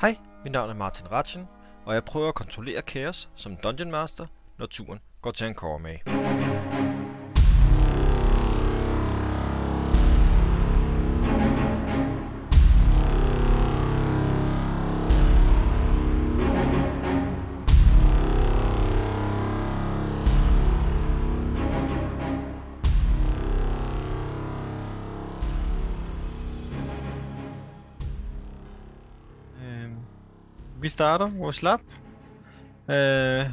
Hej, mit navn er Martin Ratchen, og jeg prøver at kontrollere kaos som Dungeon Master, når turen går til en med. Starter vores slap. Øh,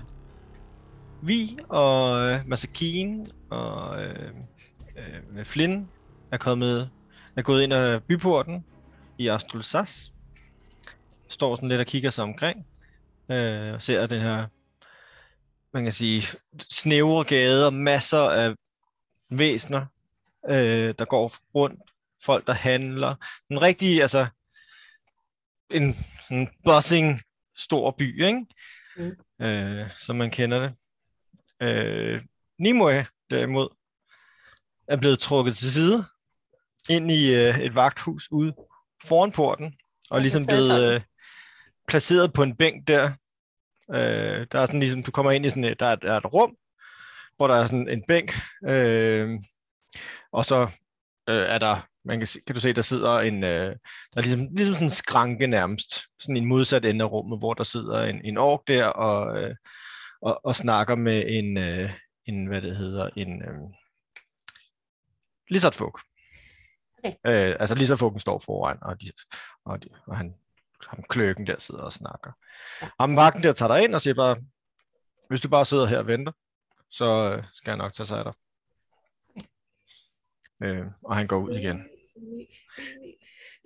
vi og øh, Masakine og øh, øh, Flynn er kommet er gået ind af byporten i Astrolsas. Står sådan lidt og kigger sig omkring. Øh, og ser den her, man kan sige, snævre gade og masser af væsner, øh, der går rundt. Folk, der handler. En rigtig, altså, en en buzzing stor by, ikke? Mm. Øh, som man kender det. Øh, Nimue derimod er blevet trukket til side ind i øh, et vagthus ude foran porten, og ligesom blevet øh, placeret på en bænk der. Øh, der er sådan ligesom, du kommer ind i sådan et, der er, der er et rum, hvor der er sådan en bænk, øh, og så øh, er der man kan, kan du se, der sidder en, øh, der er ligesom, ligesom sådan en skranke nærmest, sådan en modsat ende af rummet, hvor der sidder en, en ork der og, øh, og, og snakker med en, øh, en, hvad det hedder, en øh, lizardfolk. Okay. Øh, altså lizardfolken står foran, og, de, og, de, og han, ham kløkken der sidder og snakker. Ja. Ham vagten der tager dig ind og siger bare, hvis du bare sidder her og venter, så øh, skal jeg nok tage sig af dig. Øh, og han går ud igen.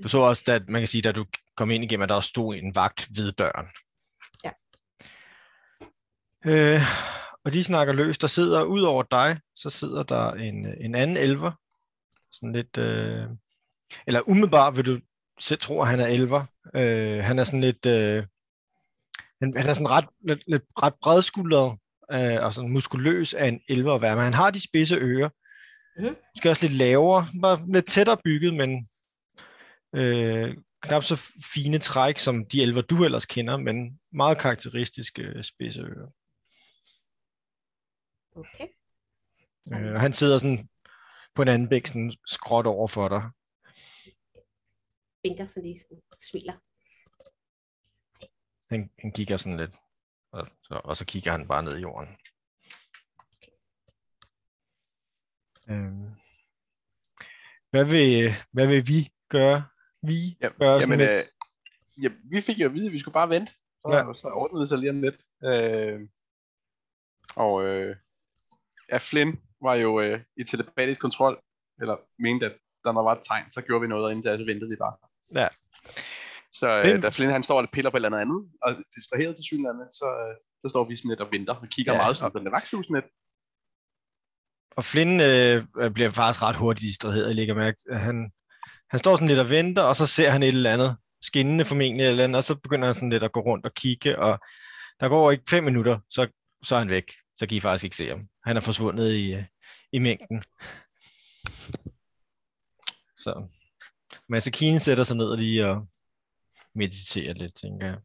Du så også, at man kan sige, da du kom ind igennem, at der stod en vagt ved døren. Ja. Øh, og de snakker løs. Der sidder, ud over dig, så sidder der en, en anden elver. Sådan lidt, øh, eller umiddelbart vil du selv tro, at han er elver. Øh, han er sådan lidt, øh, han, han er sådan ret, lidt, lidt ret bredskuldret øh, og sådan muskuløs af en elver at være, men han har de spidse ører, Mm. Måske også lidt lavere, bare lidt tættere bygget, men øh, knap så fine træk, som de elver, du ellers kender, men meget karakteristiske øh, spidse ører. Okay. Øh, og han sidder sådan på en anden bæk, sådan skråt over for dig. Binker så lige sådan, smiler. Han, han kigger sådan lidt, og så, og så kigger han bare ned i jorden. Øhm. Hvad, vil, hvad vil vi gøre? Vi ja, gøre jamen, øh, ja, vi fik jo at vide, at vi skulle bare vente. Så, ja. så ordnede det sig lige om lidt. Øh, og øh, ja, Flynn var jo øh, i telepatisk kontrol, eller mente, at der var et tegn, så gjorde vi noget, og indtil så ventede vi bare. Ja. Så øh, da Flynn han står og piller på et eller andet, og distraheret til synligheden, så, øh, så står vi sådan lidt og venter, og kigger ja, meget sådan på den vagthusen lidt. Og Flynn øh, øh, bliver faktisk ret hurtigt distraheret, ligger lægger mærke. Han, han står sådan lidt og venter, og så ser han et eller andet skinnende formentlig, eller andet, og så begynder han sådan lidt at gå rundt og kigge, og der går ikke fem minutter, så, så er han væk. Så kan I faktisk ikke se ham. Han er forsvundet i, øh, i mængden. Så Masakine sætter sig ned og lige og mediterer lidt, tænker jeg.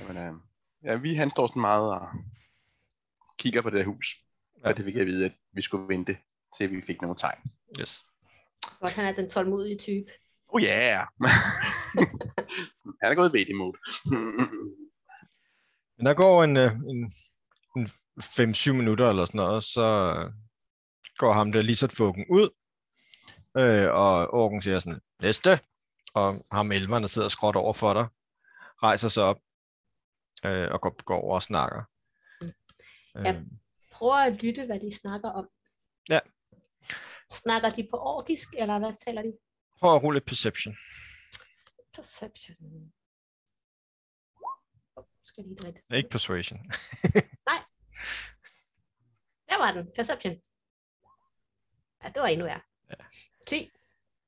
Jamen, øh, ja, vi han står sådan meget og kigger på det her hus. Ja. Og det fik jeg at vide, at vi skulle vente, til vi fik nogle tegn. Yes. Godt, han er den tålmodige type. Oh yeah! han er gået ved i mode. Men der går en, øh, en, en 5-7 minutter eller sådan noget, så går ham der lige så fukken ud, øh, og Orken siger sådan, næste, og ham elveren, der sidder skråt over for dig, rejser sig op øh, og går, går over og snakker. Ja, øh, prøver at lytte, hvad de snakker om. Ja. Snakker de på orkisk, eller hvad taler de? Prøv at rulle perception. Perception. Skal lige det. Ikke persuasion. Nej. Der var den. Perception. Ja, det var endnu værre. Ja. 10.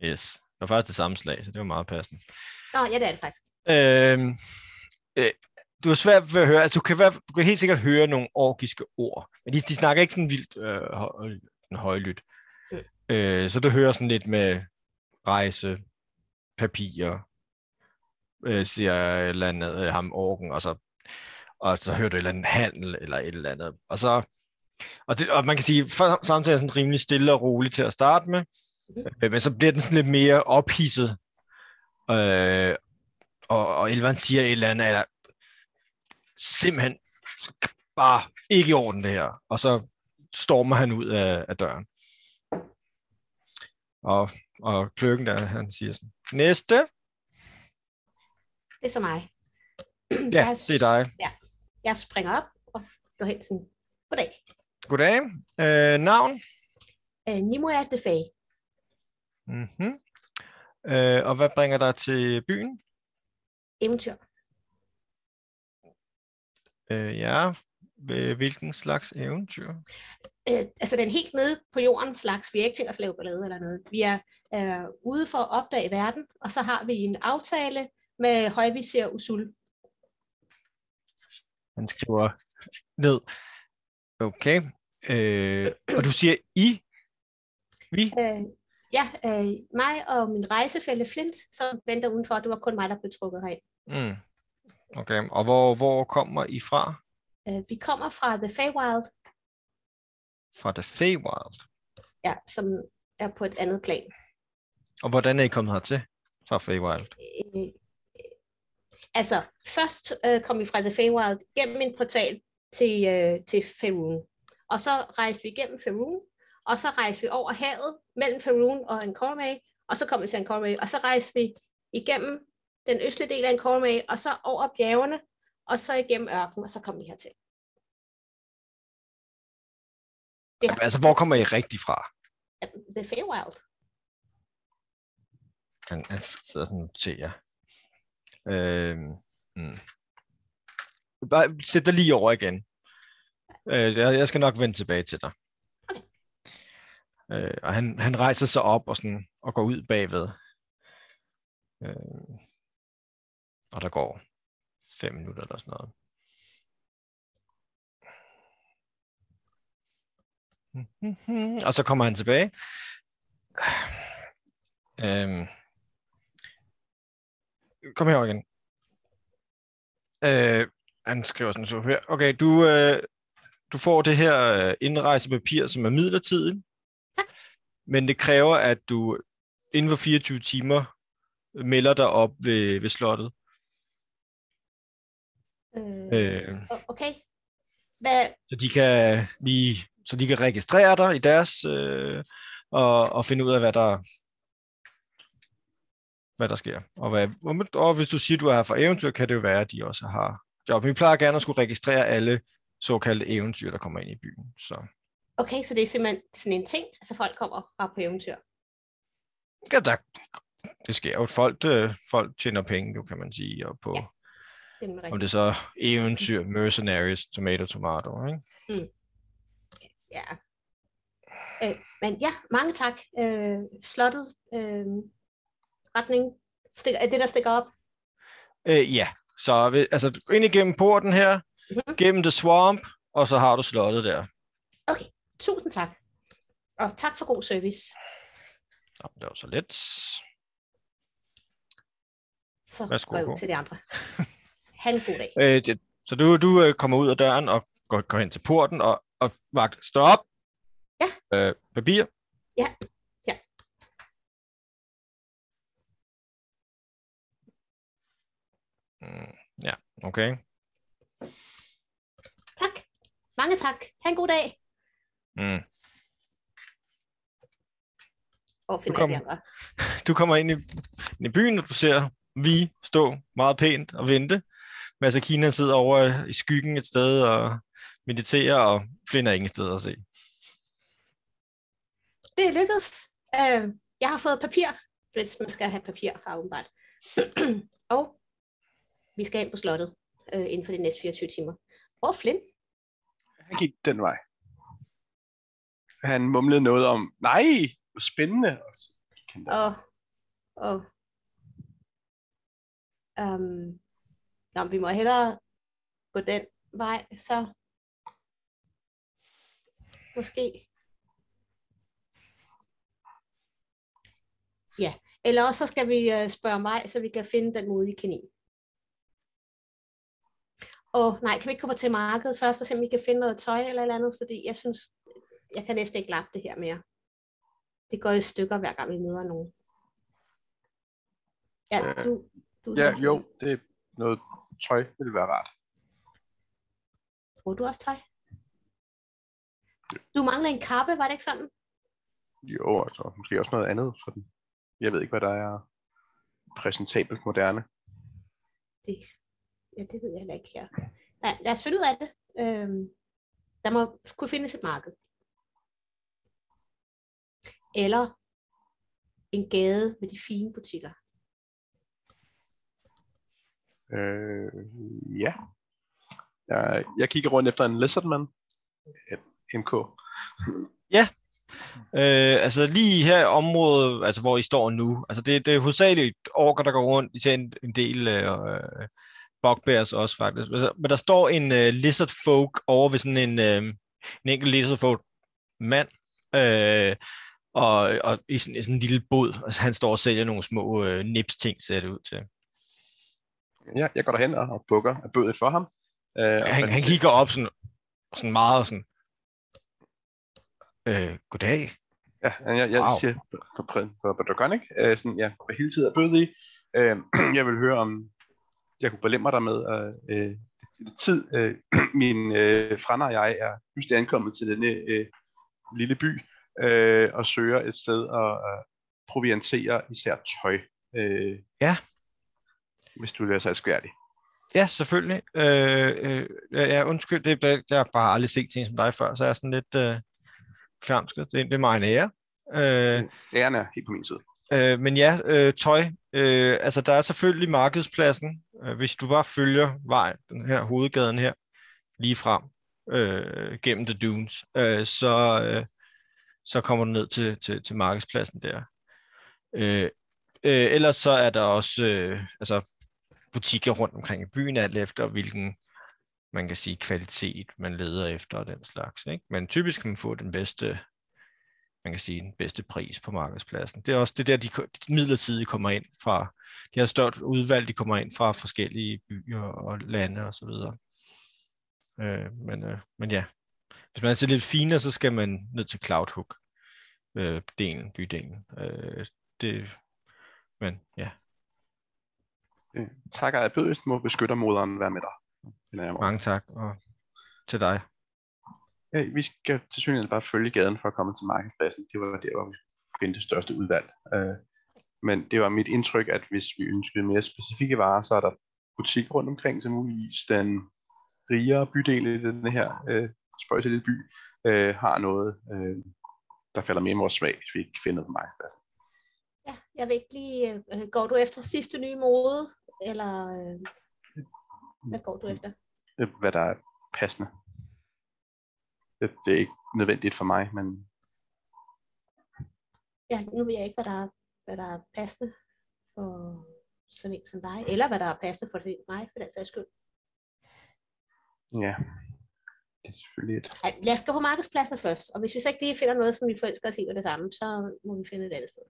Yes. Det var faktisk det samme slag, så det var meget passende. Nå, ja, det er det faktisk. Øhm, øh, du er svært ved at høre, altså du kan, være, du kan helt sikkert høre nogle orkiske ord, men de, de snakker ikke sådan vildt øh, høj, højlydt. Mm. Øh, så du hører sådan lidt med rejse, papirer, øh, siger et eller andet, øh, ham orken, og så, og så hører du et eller andet handel, eller et eller andet. Og så, og, det, og man kan sige, for, samtidig er sådan rimelig stille og roligt til at starte med, øh, men så bliver den sådan lidt mere ophidset, øh, og, og Elvan siger et eller andet, eller simpelthen bare ikke i orden det her, og så stormer han ud af, af døren. Og, og kløkken der, han siger sådan, næste. Det er så mig. Ja, det er dig. Ja, jeg springer op og går hen til Goddag. Goddag. Øh, navn? Øh, Nimue de Fay. Mm-hmm. Øh, og hvad bringer dig til byen? Eventyr. Øh, ja, hvilken slags eventyr? Øh, altså den helt nede på jorden slags. Vi har ikke tænkt os at lave ballade eller noget. Vi er øh, ude for at opdage verden, og så har vi en aftale med højviser Usul. Han skriver ned. Okay. Øh, og du siger I? Vi? Øh, ja, øh, mig og min rejsefælle Flint, som venter udenfor. Det var kun mig, der blev trukket herind. Mm. Okay, og hvor, hvor kommer I fra? Øh, vi kommer fra The Feywild. Fra The Feywild? Ja, som er på et andet plan. Og hvordan er I kommet hertil fra Feywild? Øh, altså, først øh, kom vi fra The Feywild gennem en portal til, øh, til Faerun. Og så rejste vi gennem Faerun, og så rejste vi over havet mellem Faerun og Ankormay, og så kom vi til Ankormay, og så rejste vi igennem den østlige del af Ankormay, og så over bjergene, og så igennem ørkenen, og så kom vi hertil. Ja. Altså, hvor kommer I rigtig fra? The Feywild. Han, han sidder sådan til jer. Øhm, hmm. Bare sæt dig lige over igen. Øh, jeg, jeg skal nok vende tilbage til dig. Okay. Øh, og han, han rejser sig op og, sådan, og går ud bagved. Øh, og der går fem minutter eller sådan noget. Og så kommer han tilbage. Øhm. Kom her igen. Øh, han skriver sådan så her. Okay, du, øh, du får det her øh, indrejsepapir, som er midlertidigt. Men det kræver, at du inden for 24 timer melder dig op ved, ved slottet. Øh, okay. Hvad? Så de kan lige, så de kan registrere dig i deres øh, og, og finde ud af, hvad der hvad der sker. Og, hvad, og hvis du siger, du er her for eventyr, kan det jo være, at de også har job. Vi plejer gerne at skulle registrere alle såkaldte eventyr, der kommer ind i byen. Så. Okay, så det er simpelthen sådan en ting, altså folk kommer fra på eventyr? Ja, der, det sker jo. Folk, øh, folk tjener penge, jo, kan man sige, og på, ja. Det om det er så eventyr, mercenaries, tomato, tomato, ikke? Mm. Ja. Øh, men ja, mange tak. Øh, slottet, øh, retning, stik, er det, der stikker op? Øh, ja, så altså, ind igennem porten her, mm-hmm. gennem The Swamp, og så har du slottet der. Okay, tusind tak. Og tak for god service. Nå, det var så let. Så Værsgo, ud til de andre. Ha' en god dag. Øh, det, så du, du øh, kommer ud af døren og går, går hen til porten og, og vagt, stå op. Ja. Øh, papir. Ja. Ja. Mm, ja, okay. Tak. Mange tak. Ha' en god dag. Mm. Og du, kom, du kommer ind i, ind i byen, og du ser vi stå meget pænt og vente. Mads Kina sidder over i skyggen et sted og mediterer, og Flynn er ingen sted at se. Det er lykkedes. Uh, jeg har fået papir, hvis man skal have papir her åbenbart. og vi skal ind på slottet uh, inden for de næste 24 timer. Hvor Flynn? Han gik den vej. Han mumlede noget om, nej, spændende. Og, og Um, nå, vi må hellere gå den vej, så måske. Ja, Eller også så skal vi øh, spørge mig, så vi kan finde den modige kanin. Og nej, kan vi ikke komme til markedet først og se, om vi kan finde noget tøj eller eller andet, fordi jeg synes, jeg kan næsten ikke lappe det her mere. Det går i stykker, hver gang vi møder nogen. Ja, Øh, du, du Ja, jo, det noget tøj, ville være rart. Bruger du også tøj? Du mangler en kappe, var det ikke sådan? Jo, altså måske også noget andet. Sådan. Jeg ved ikke, hvad der er præsentabelt moderne. Det, ja, det ved jeg heller ikke her. Nej, lad os finde ud af det. Øhm, der må kunne findes et marked. Eller en gade med de fine butikker. Øh, ja. Jeg, jeg kigger rundt efter en Lizardman. MK. MK. Øh, altså lige her i området, altså hvor I står nu, altså det, det er hovedsageligt orker, der går rundt, især en, en del øh, bugbears også faktisk. Altså, Men der står en øh, lizard folk over ved sådan en, øh, en enkelt lizard folk mand, øh, og, og i sådan, i sådan en lille bod. Altså han står og sælger nogle små øh, nips ting, ser det ud til. Ja, jeg går derhen og, og bukker af bødet for ham. Øh, Han, han kigger op sådan, sådan meget sådan, øh, goddag. Ja, jeg, jeg Wow. siger på, på, på, på Dragonic, øh, sådan, ja, hvad hele tiden er bødet i. Øh, jeg vil høre, om jeg kunne belemre dig med øh, lidt tid. Øh, min øh, frænder og jeg er just ankommet til denne øh, lille by øh, og søger et sted at øh, proviantere især tøj. Øh, Ja. Hvis du så elskværdig. Ja, selvfølgelig. Øh, øh, ja, undskyld, det, jeg har bare aldrig set ting som dig før, så jeg er sådan lidt øh, fjamsket. Det, det er mig en ære. Øh, Æren er helt på min side. øh, men ja, øh, tøj. Øh, altså, der er selvfølgelig markedspladsen. Øh, hvis du bare følger vejen, den her hovedgaden her, lige frem øh, gennem The Dunes, øh, så, øh, så kommer du ned til, til, til markedspladsen der. Øh, øh, ellers så er der også øh, altså, butikker rundt omkring i byen, alt efter hvilken man kan sige kvalitet, man leder efter og den slags. Ikke? Men typisk kan man få den bedste, man kan sige, den bedste pris på markedspladsen. Det er også det der, de, de midlertidigt kommer ind fra. De har stort udvalg, de kommer ind fra forskellige byer og lande og så videre. Øh, men, øh, men ja, hvis man er til lidt finere, så skal man ned til Cloudhook øh, delen, bydelen. Øh, det, men ja, Øh, takker af bødet, må beskyttermoderen være med dig. mig. mange tak og til dig. Ja, vi skal til synligheden bare følge gaden for at komme til markedspladsen. Det var der, hvor vi finde det største udvalg. Øh, men det var mit indtryk, at hvis vi ønskede mere specifikke varer, så er der butikker rundt omkring, så muligvis den rigere bydel i den her øh, lille by, øh, har noget, øh, der falder mere i vores smag, hvis vi ikke finder på markedspladsen. Jeg vil ikke lige... Øh, går du efter sidste nye mode? Eller øh, hvad går du efter? Hvad der er passende. Det, det er ikke nødvendigt for mig, men Ja, nu ved jeg ikke, hvad der er, hvad der er passende for sådan en som dig. Eller hvad der er passende for mig, for den sags skyld. ja, det er selvfølgelig et Ej, lad os gå på markedspladsen først. Og hvis vi så ikke lige finder noget, som vi forelsker os i med det samme, så må vi finde et andet sted.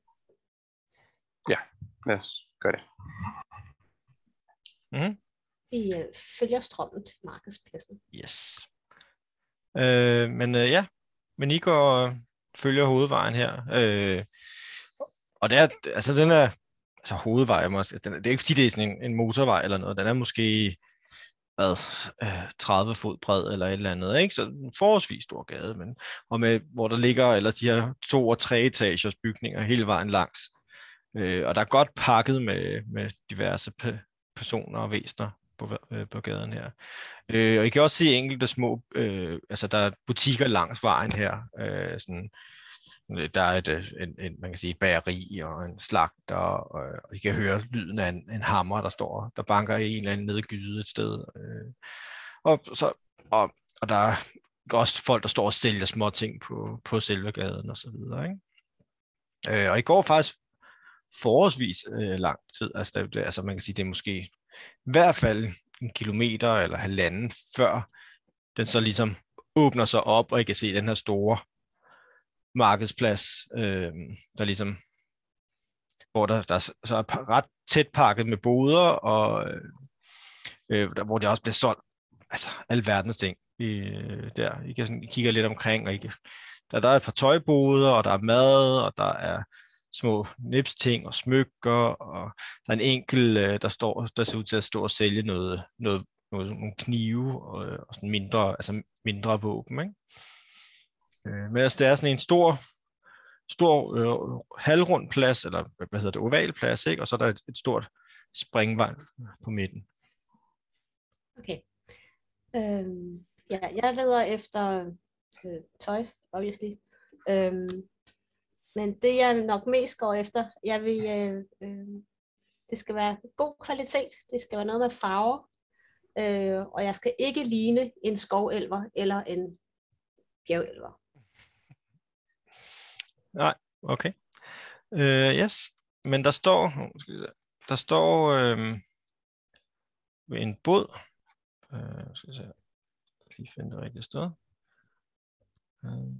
Lad os gøre det. Vi øh, følger strømmen til markedspladsen. Yes. Øh, men øh, ja, men I går øh, følger hovedvejen her. Øh, og det er, altså den er, altså hovedvej, måske, den er, det er ikke fordi det er sådan en, en motorvej eller noget, den er måske hvad, øh, 30 fod bred eller et eller andet, ikke? Så en forholdsvis stor gade, men, og med, hvor der ligger eller de her to og tre etagers bygninger hele vejen langs. Øh, og der er godt pakket med, med diverse pe- personer og væsner på, øh, på gaden her. Øh, og I kan også se enkelte små, øh, altså der er butikker langs vejen her. Øh, sådan, øh, der er et, øh, en, en, man kan sige, et bageri og en slagter, og, og I kan høre lyden af en, en hammer, der står, der banker i en eller anden nedgyde et sted. Øh, og, så, og, og der er også folk, der står og sælger små ting på, på selve gaden og så videre. Ikke? Øh, og I går faktisk forholdsvis øh, lang tid. Altså, der, der, altså man kan sige, det er måske i hvert fald en kilometer eller halvanden, før den så ligesom åbner sig op, og I kan se den her store markedsplads, øh, der ligesom, hvor der, der så er ret tæt pakket med boder, og øh, øh, der, hvor det også bliver solgt altså, alverdens ting i, øh, der. I, kan sådan, I kigger lidt omkring, og I kan, der, der er et par tøjboder, og der er mad, og der er små nipsting og smykker, og der er en enkel, øh, der, står, der ser ud til at stå og sælge noget, noget, noget nogle knive og, øh, og sådan mindre, altså mindre våben. Ikke? Øh, men altså, det er sådan en stor, stor øh, halvrund plads, eller hvad hedder det, oval plads, ikke? og så er der et, et stort springvand på midten. Okay. Øhm, ja, jeg leder efter øh, tøj, obviously. Øhm, men det jeg nok mest går efter, jeg vil, øh, øh, det skal være god kvalitet, det skal være noget med farver, øh, og jeg skal ikke ligne en skovelver eller en bjergelver. Nej, okay. Uh, yes, men der står, der står øh, en båd. Uh, skal jeg se, lige finde det rigtige sted. Uh,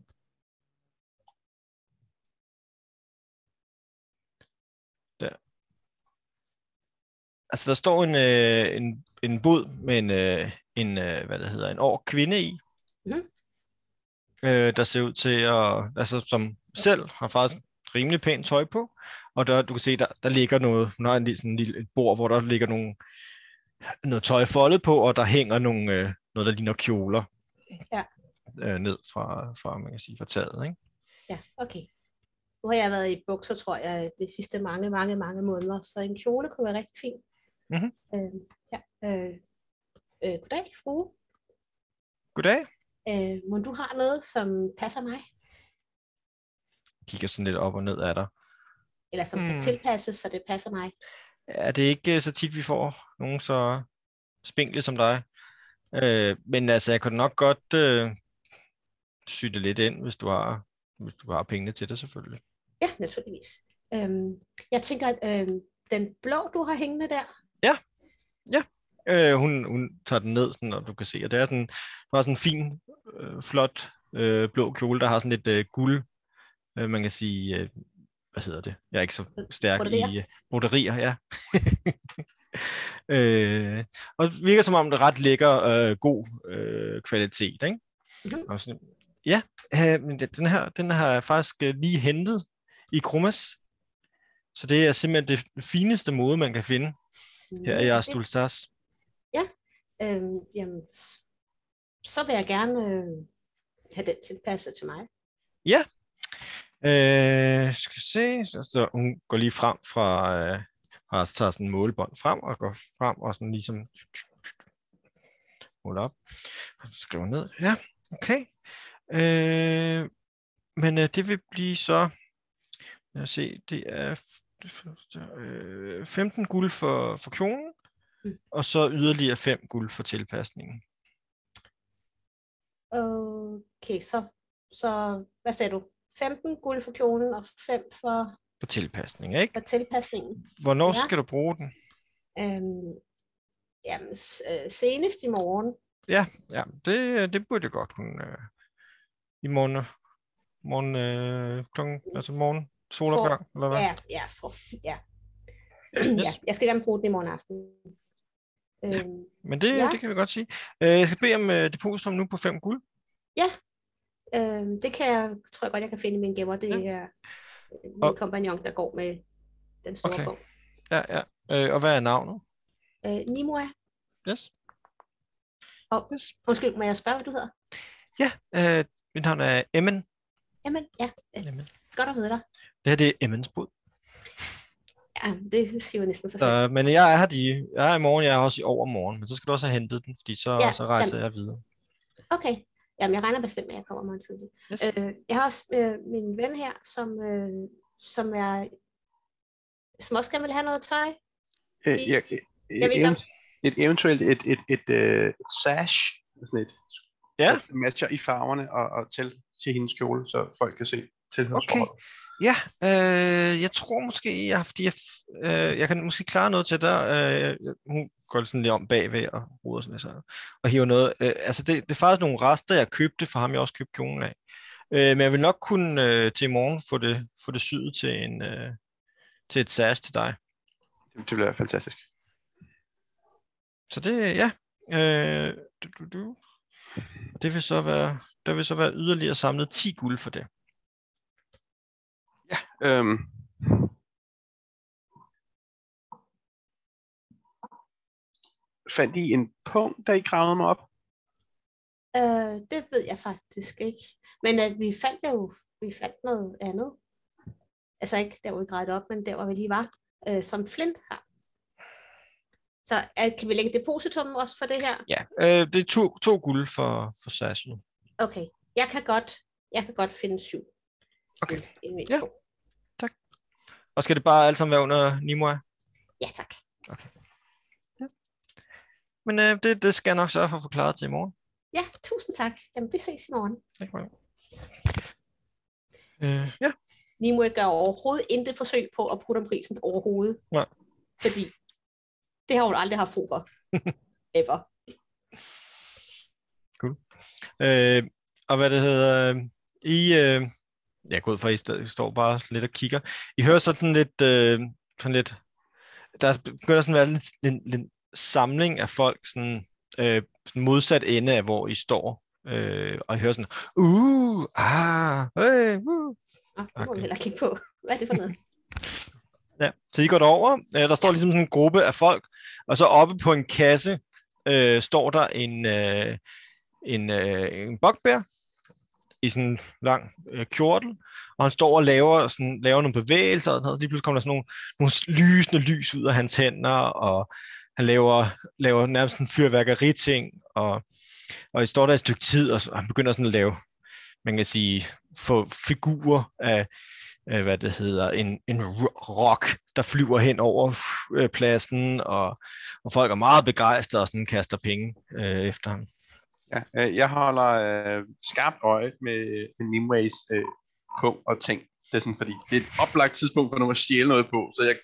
Altså der står en, øh, en, en båd med en, øh, en øh, hvad det hedder, en år kvinde i. Mm. Øh, der ser ud til at, altså som selv har faktisk rimelig pænt tøj på, og der, du kan se, der, der ligger noget, hun har en, sådan en lille et bord, hvor der ligger nogle, noget tøj foldet på, og der hænger nogle, øh, noget, der ligner kjoler ja. øh, ned fra, fra, man kan sige, fra taget. Ikke? Ja, okay. Nu har jeg været i bukser, tror jeg, de sidste mange, mange, mange måneder, så en kjole kunne være rigtig fin. Mm-hmm. Øh, ja. øh, øh, goddag, frue. Goddag. Øh, må du har noget, som passer mig? kigger sådan lidt op og ned af dig. Eller som hmm. kan tilpasses, så det passer mig. Ja, det er ikke øh, så tit, vi får nogen så spinkle som dig. Øh, men altså, jeg kunne nok godt øh, sy det lidt ind, hvis du har, hvis du har pengene til det selvfølgelig. Ja, naturligvis. Øhm, jeg tænker, at øhm, den blå, du har hængende der. Ja, ja. Øh, hun, hun tager den ned, sådan, og du kan se, at det er sådan, var sådan en fin, øh, flot øh, blå kjole, der har sådan lidt øh, guld øh, man kan sige, øh, hvad hedder det? Jeg er ikke så stærk broderier. i øh, broderier, ja. øh, og det virker som om det er ret lækker, øh, god øh, kvalitet, ikke? Mm-hmm. Og sådan, ja, øh, men den her, den har jeg faktisk øh, lige hentet i Krumas. Så det er simpelthen det fineste måde, man kan finde her i Astulsas. Ja, øh, jamen, så vil jeg gerne øh, have den tilpasset til mig. Ja, Øh, skal se, så, så hun går lige frem fra, øh, og tager sådan en målebånd frem og går frem og sådan ligesom måler op og skriver ned. Ja, okay. Øh, men øh, det vil blive så, lad os se, det er øh, 15 guld for, for kjolen, mm. og så yderligere 5 guld for tilpasningen. Okay, så, så hvad sagde du? 15 guld for kjolen og 5 for, for tilpasning, ikke? For tilpasningen. Hvornår ja. skal du bruge den? Øhm, jamen, øh, senest i morgen. Ja, ja det, det burde jeg godt kunne. Øh, I morgen, morgen øh, klokken, altså morgen solopgang, for, eller hvad? Ja, ja, for, ja. Yes. ja. Jeg skal gerne bruge den i morgen aften. Ja, øhm, men det, ja. det kan vi godt sige. Øh, jeg skal bede om øh, depositum nu på 5 guld. Ja, Øh, det kan jeg, tror jeg godt, jeg kan finde i mine gaver. Det ja. er øh, min og... kompagnon, der går med den store okay. bog. Ja, ja. Øh, og hvad er navnet? Øh, Nimue. Yes. Og, yes. undskyld, må jeg spørge, hvad du hedder? Ja, øh, mit navn er Emmen. Emmen, ja. Emmen. Godt at vide dig. Det her det er Emmens bod. Ja, det siger jo næsten sig selv. Øh, men jeg er her de, jeg er i morgen, jeg er også i overmorgen, men så skal du også have hentet den, fordi så, ja, så rejser jamen. jeg videre. Okay, Jamen, jeg regner bestemt med, at jeg kommer meget tidligt. Yes. Øh, jeg har også øh, min ven her, som, øh, som er som også gerne vil have noget tøj. Øh, ja, et, et, et eventuelt et, et, et, et, et sash, sådan et, ja. der matcher i farverne og, og til, til hendes kjole, så folk kan se tilhørsforholdet. Okay. Ja, øh, jeg tror måske, jeg, fordi jeg, øh, jeg kan måske klare noget til dig. Øh, hun går sådan lige om bagved og ruder sådan så, og hiver noget. Øh, altså det, det er faktisk nogle rester, jeg købte for ham, jeg også købte kjolen af. Øh, men jeg vil nok kunne øh, til i morgen få det, få det syet til en, øh, til et sash til dig. Det, det bliver fantastisk. Så det, ja. Øh, du, du, du. Det vil så være, der vil så være yderligere samlet 10 guld for det. Øhm. Fandt I en punkt, da I gravede mig op? Øh, det ved jeg faktisk ikke. Men at vi fandt jo vi fandt noget andet. Altså ikke der, hvor vi gravede op, men der, hvor vi lige var. Øh, som Flint har. Så øh, kan vi lægge depositum også for det her? Ja, øh, det er to, to guld for, for sashet. Okay. Jeg kan godt, jeg kan godt finde syv. Okay. Min Ja. bog. Og skal det bare alt sammen være under Nimue? Ja, tak. Men øh, det, det skal jeg nok sørge for at få klaret til i morgen. Ja, tusind tak. Jamen, vi ses i morgen. Ikke meget. Øh, ja, Nimue gør overhovedet intet forsøg på at putte om prisen overhovedet. Nej. Fordi det har hun aldrig haft brug for. Ever. øh, og hvad det hedder, øh, I, øh, jeg går ud fra, at I st- står bare lidt og kigger. I hører sådan lidt, øh, sådan lidt, der begynder sådan at være lidt, lidt, lidt samling af folk, sådan, øh, sådan modsat ende af, hvor I står. Øh, og I hører sådan, uh, ah, hey, uh. Nå, det må Okay. kigge på. Hvad er det for noget? Ja, så I går derover. Øh, der står ligesom sådan en gruppe af folk, og så oppe på en kasse øh, står der en, øh, en, øh, en bugbear i sådan en lang øh, kjortel, og han står og laver, sådan, laver nogle bevægelser, og noget. lige pludselig kommer der sådan nogle, nogle lysende lys ud af hans hænder, og han laver, laver nærmest en fyrværkeriting, og, og I står der et stykke tid, og, så, og han begynder sådan at lave, man kan sige, få figurer af, øh, hvad det hedder, en, en rock, der flyver hen over øh, pladsen, og, og folk er meget begejstrede og sådan kaster penge øh, efter ham. Ja, øh, jeg holder øh, skarpt øje med, med Nimue's øh, punkt og ting. Det er sådan, fordi det er et oplagt tidspunkt for nogen at stjæle noget på, så jeg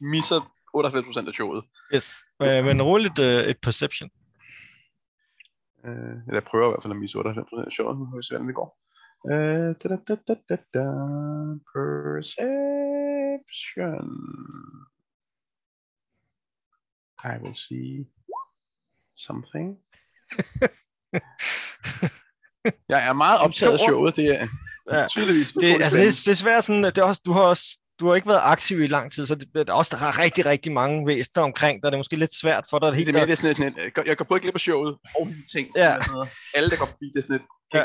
misser 98% af showet. Yes. Øh, men roligt øh, et perception. Øh, eller jeg prøver i hvert fald at misse 98% af showet, nu får vi se, hvordan det går. Øh, da, da, da, da, da. Perception. I will see something. jeg er meget optaget af showet, det er Ja. tydeligvis Det, altså, det, spændende. det er svært sådan, at det er også, du har også du har ikke været aktiv i lang tid, så det, det er også, der er rigtig, rigtig mange væsener omkring dig. Det er måske lidt svært for dig at Det helt er mere det er sådan, et- jeg går- både glip af showet og mine ting. Ja. Sådan, alle, der går forbi, det er sådan et Ja.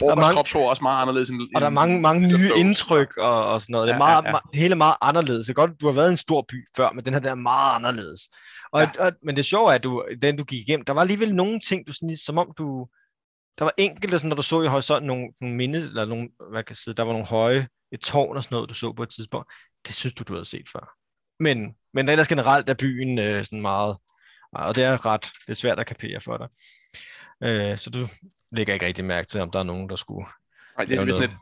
Ja. Og er kropsprog er også meget anderledes end... Og der er mange, mange nye indtryk og, og sådan noget. Det, er Ja, meget, ja, ja. meget, det hele meget anderledes. Det er godt, du har været i en stor by før, men den her den er meget anderledes. Og, Ja. ja. og, men det sjove er, at du, den du gik igennem, der var alligevel nogle ting, du sådan, som om du... Der var enkelte, sådan, når du så i horisonten nogle, nogle minde, eller nogle, hvad kan jeg sige, der var nogle høje, et tårn og sådan noget, du så på et tidspunkt. Det synes du, du havde set før. Men, men ellers generelt er byen øh, sådan meget, og det er ret, det er svært at kapere for dig. Øh, så du lægger ikke rigtig mærke til, om der er nogen, der skulle Nej, det er sådan lidt,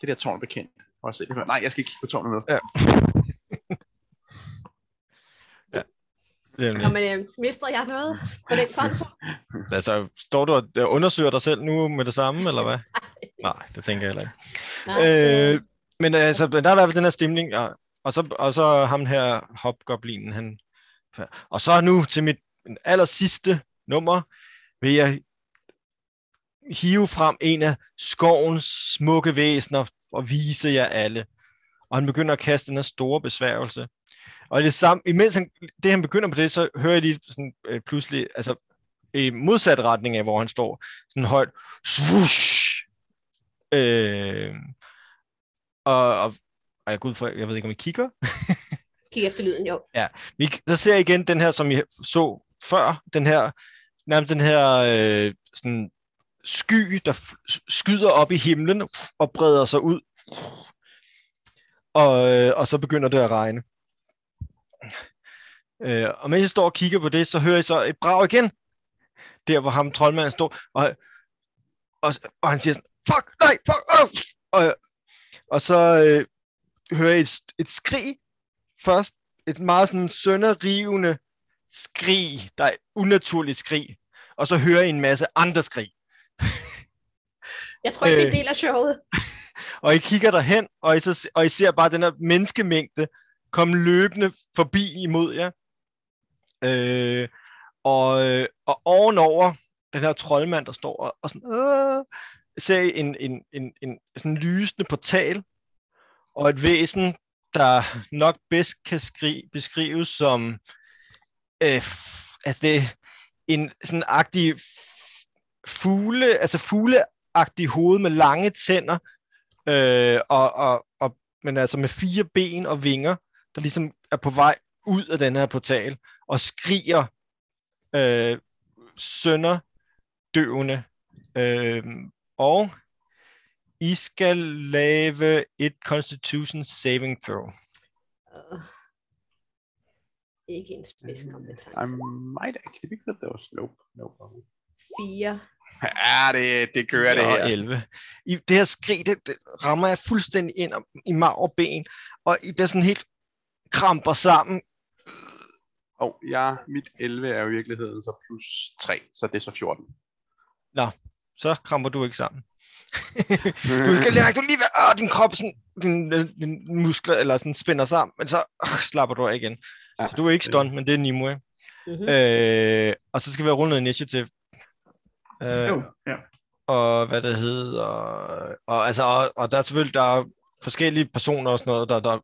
det der tårn er bekendt. Se det. Nej, jeg skal ikke kigge på tårnet nu. Ja. Er Nå, men øh, mister jeg noget på den konto? Altså, står du og øh, undersøger dig selv nu med det samme, eller hvad? Nej, det tænker jeg heller ikke. Nej, Øh, men altså, der er i hvert fald den her stemning, og, og, så, og så ham her hopgoblinen, han... Og så nu til mit aller sidste nummer, vil jeg hive frem en af skovens smukke væsener og vise jer alle. Og han begynder at kaste den her store besværgelse. Og det samme, imens han, det han begynder på det, så hører jeg lige sådan, øh, pludselig, altså i modsat retning af, hvor han står, sådan højt, swoosh! Øh, og, og, og jeg går ud fra, jeg ved ikke, om I kigger. Kig efter lyden, jo. Vi, der ser jeg igen den her, som I så før, den her, nærmest den her øh, sådan sky, der skyder op i himlen og breder sig ud. Og, øh, og så begynder det at regne. Øh, og mens jeg står og kigger på det, så hører jeg så et brag igen. Der, hvor ham troldmanden står. Og, og, og han siger sådan, fuck, nej, fuck, oh! og, og så øh, hører jeg et, et skrig først. Et meget sådan sønderrivende skrig, der er unaturligt skrig. Og så hører jeg en masse andre skrig. Jeg tror ikke, det er Øh. en del af showet. Og I kigger derhen, og I, så, og I ser bare den her menneskemængde komme løbende forbi imod jer. Øh, og, øh, og ovenover den her troldmand, der står og, og sådan, øh, ser I en, en, en, en sådan lysende portal, og et væsen, der nok bedst kan skri- beskrives som øh, altså det en sådan agtig fugle, altså fugleagtig hoved med lange tænder, øh, og, og, og, men altså med fire ben og vinger, der ligesom er på vej ud af den her portal, og skriger øh, sønderdøvende. Øh, og I skal lave et Constitution Saving Throw. Ikke en spidskompetence. Mm, I might actually, because there was nope, no problem. 4. Ja, det, det kører det her. 11. I, det her skrig, det, det rammer jeg fuldstændig ind i marv og ben, og I bliver sådan helt kramper sammen. Og oh, ja, mit 11 er i virkeligheden så plus 3, så det er så 14. Nå, så kramper du ikke sammen. du kan mærke, du lige ved, åh, din krop, sådan, din, øh, din muskler eller sådan, spænder sammen, men så øh, slapper du af igen. Ja. Så du er ikke stun, men det er Nimue. Mm-hmm. Øh, og så skal vi have rundet initiativ Øh, Jo, ja. og hvad det hedder. Og, og, altså, og, og der er selvfølgelig der er forskellige personer og sådan noget, der, der,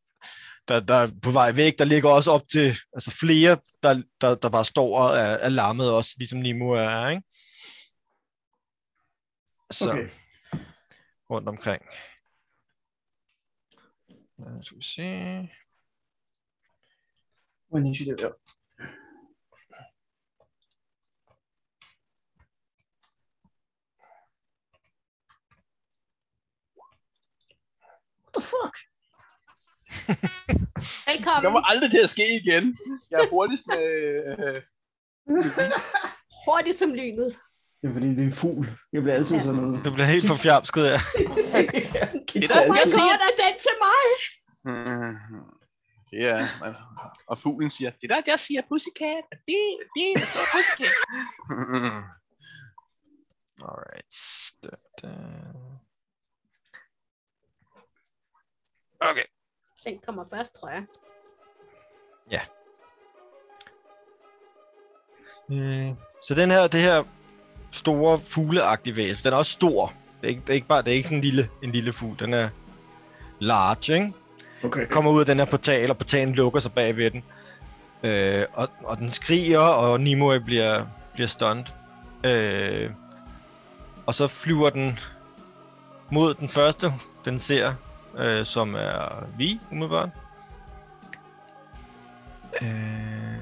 der, der er på vej væk. Der ligger også op til altså flere, der, der, der bare står og er, er lammet også, ligesom Nimo er, ikke? Så Okay. rundt omkring. Ja, skal vi se. Og initiativ, ja. What the fuck? Det Velkommen. kommer aldrig til at ske igen. Jeg er hurtigst med... Øh, Hurtigt som lynet. Det er fordi, det er en fugl. Jeg bliver altid sådan noget. Du bliver helt forfjamsket af. Kids der- er går der den til mig? ja, man, og fuglen siger, det der, der siger pussycat, det, det er så pussycat. Alright. Da, da. Okay. Den kommer først, tror jeg. Øh, så den her, det her store fugleagtige væsen, den er også stor. Det er ikke, det er ikke bare, det er ikke sådan en lille, en lille fugl, den er large, ikke? Okay. Kommer ud af den her portal, og portalen lukker sig bag ved den. Øh, og, og den skriger, og Nimue bliver, bliver stunned. Øh, og så flyver den mod den første, den ser, øh, som er vi, umiddelbart. Øh,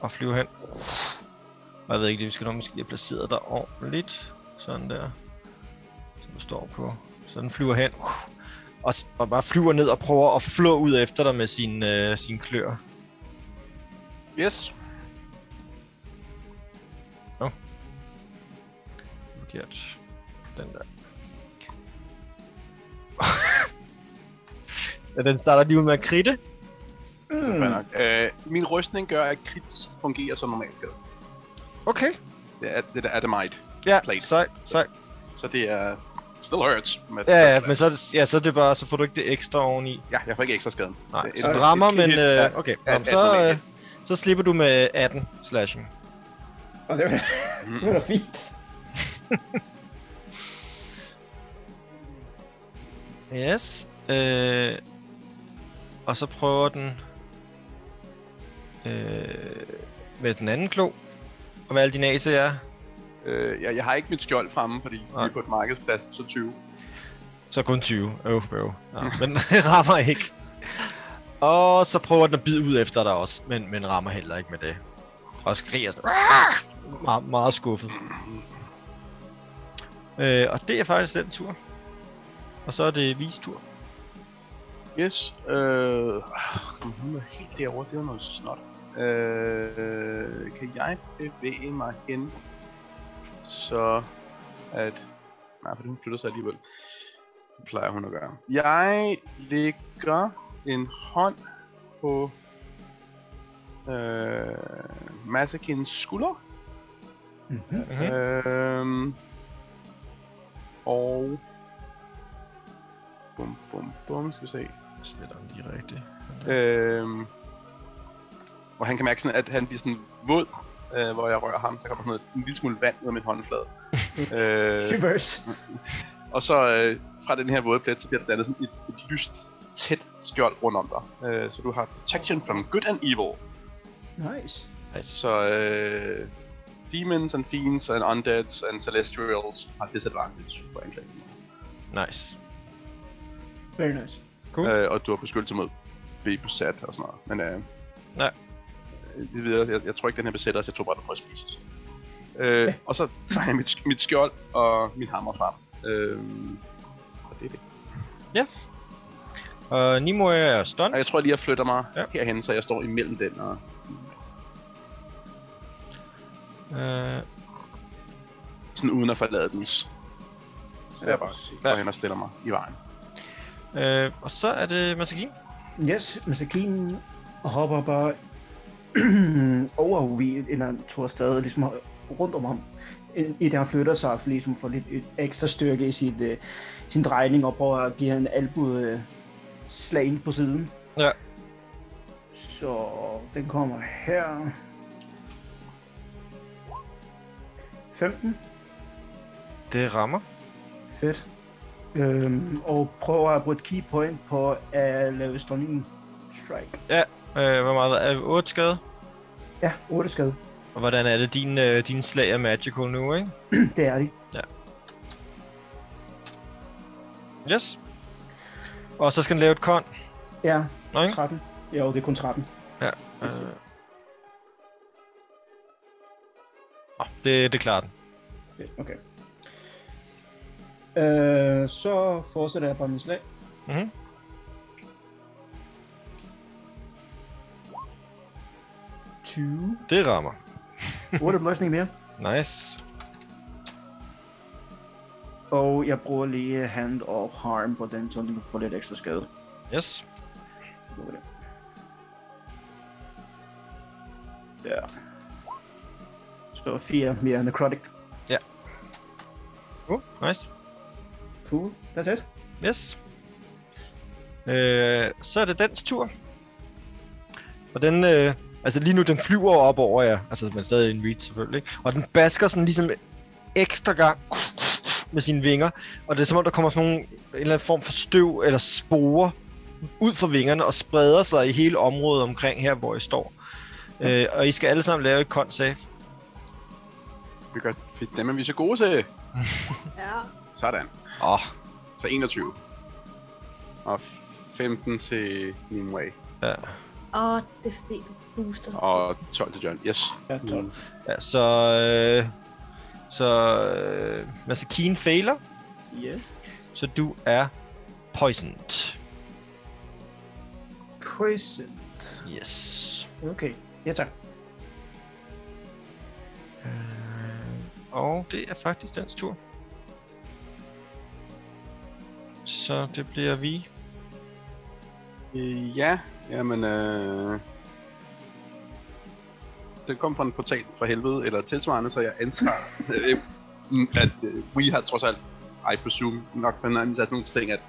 og flyver hen. Og jeg ved ikke, det vi skal nok måske have placeret der ordentligt. Sådan der. Som står på. Så den flyver hen. Og, og bare flyver ned og prøver at flå ud efter dig med sin, øh, sin klør. Yes. Forkert. Den der. Ja, den starter lige ud med at kridte. Mm. Øh, min rystning gør, at crits fungerer som normalt skal. Okay. Det er det, der er det might. Ja, Plate. sej, sej. Så det er still hurts. Med Ja, ja, men så er, det, ja, så er det bare, så får du ikke det ekstra oveni. Ja, jeg får ikke ekstra skaden. Nej, Det så rammer, men hit øh, okay. er- Jamen, så, øh, så slipper du med 18 slashing. Og det var, Mm. det var da fint. Yes. Øh, og så prøver den øh, med den anden klo. Og hvad alle dine AC er. Øh, jeg, jeg har ikke mit skjold fremme, fordi vi Nej. er på et markedsplads, så 20. Så kun 20. Øv, øv. Ja, men rammer ikke. Og så prøver den at bide ud efter dig også, men, men rammer heller ikke med det. Og skriger sådan, meget, meget skuffet. Øh, og det er faktisk den tur. Og så er det vis tur. Yes. Øh, hun er helt derovre, det var noget snot. Øh, kan jeg bevæge mig hen, så at... Nej, for hun flytter sig alligevel. Det plejer hun at gøre. Jeg lægger en hånd på øh, Masakins skulder. Mm-hmm. Mhm. Øhm, og bum, bum, bum, skal vi se. Sletter den lige rigtigt. Øhm, hvor han kan mærke sådan, at han bliver sådan våd, øh, hvor jeg rører ham. Så kommer sådan noget, en lille smule vand ud af min håndflade. øh, Reverse. og så øh, fra den her våde plet, så bliver der dannet sådan et, et lyst, tæt skjold rundt om dig. Øh, så du har protection from good and evil. Nice. Nice. Så øh, demons and fiends and undeads and celestials har disadvantage på anklagen. Nice. Very nice. Cool. Øh, og du har beskyttelse mod blive besat og sådan noget. Men øh, Nej. jeg, ved, jeg, jeg tror ikke, den her besætter os. Jeg tror bare, den prøver at spise. Øh, og så tager jeg mit, mit skjold og min hammer frem. Øh, og det er det. Og Nimue er stunt. Og jeg tror lige, jeg flytter mig Ja. ja. herhen, så jeg står imellem den og... Øh, Sådan uden at forlade dens. Så jeg bare Ja. går hen og stiller mig i vejen. Øh, og så er det Masakin. Yes, Masakin hopper bare over vi eller tror stadig ligesom rundt om ham. I det han flytter sig, for ligesom får lidt et ekstra styrke i sit, uh, sin drejning og prøver at give en albu uh, slag ind på siden. Ja. Så den kommer her. 15. Det rammer. Fedt. Øhm, og prøver at bruge et key point på at lave stunning strike. Øh, hvor meget er 8 skade? Ja, 8 skade. Og hvordan er det, din, øh, din slag er magical nu, ikke? det er de. Yes. Og så skal den lave et kon. Ja, Nå, ikke? 13. Jo, det er kun 13. Øh. Oh, det, det klarer den. Okay. Øh, så fortsætter jeg bare min slag. Mhm. – 20. Det rammer. 8 beløsning mere. Nice. Og jeg bruger lige Hand of Harm på den, så den kan få lidt ekstra skade. Yes. Der. Så 4 mere necrotic. Uh, nice. Cool. That's it. Yes. Øh, så er det dens tur. Og den, øh, altså lige nu, den flyver op over jer. Altså, men stadig en reach selvfølgelig. ikke? Og den basker sådan ligesom ekstra gang med sine vinger. Og det er som om, der kommer sådan nogle, en eller anden form for støv eller sporer ud fra vingerne og spreder sig i hele området omkring her, hvor I står. Øh, og I skal alle sammen lave et con save. Vi gør dem er vi så gode til. Ja. Sådan. Åh, oh, Så 21. Og 15 til Nimue. ja. Og det er fordi, du booster. Og 12 til John. Yes. Ja, 12. ja så... Øh, så... Øh, Masakine fejler. Yes. Så du er poisoned. Poisoned. Yes. Okay. Ja, tak. Øh, og det er faktisk dens tur. Så det bliver vi. Øh, ja, jamen øh... Den kom fra en portal fra helvede, eller tilsvarende, så jeg antager, øh, mm, at øh, we har trods alt, I presume, nok fornemmelse af nogle ting, at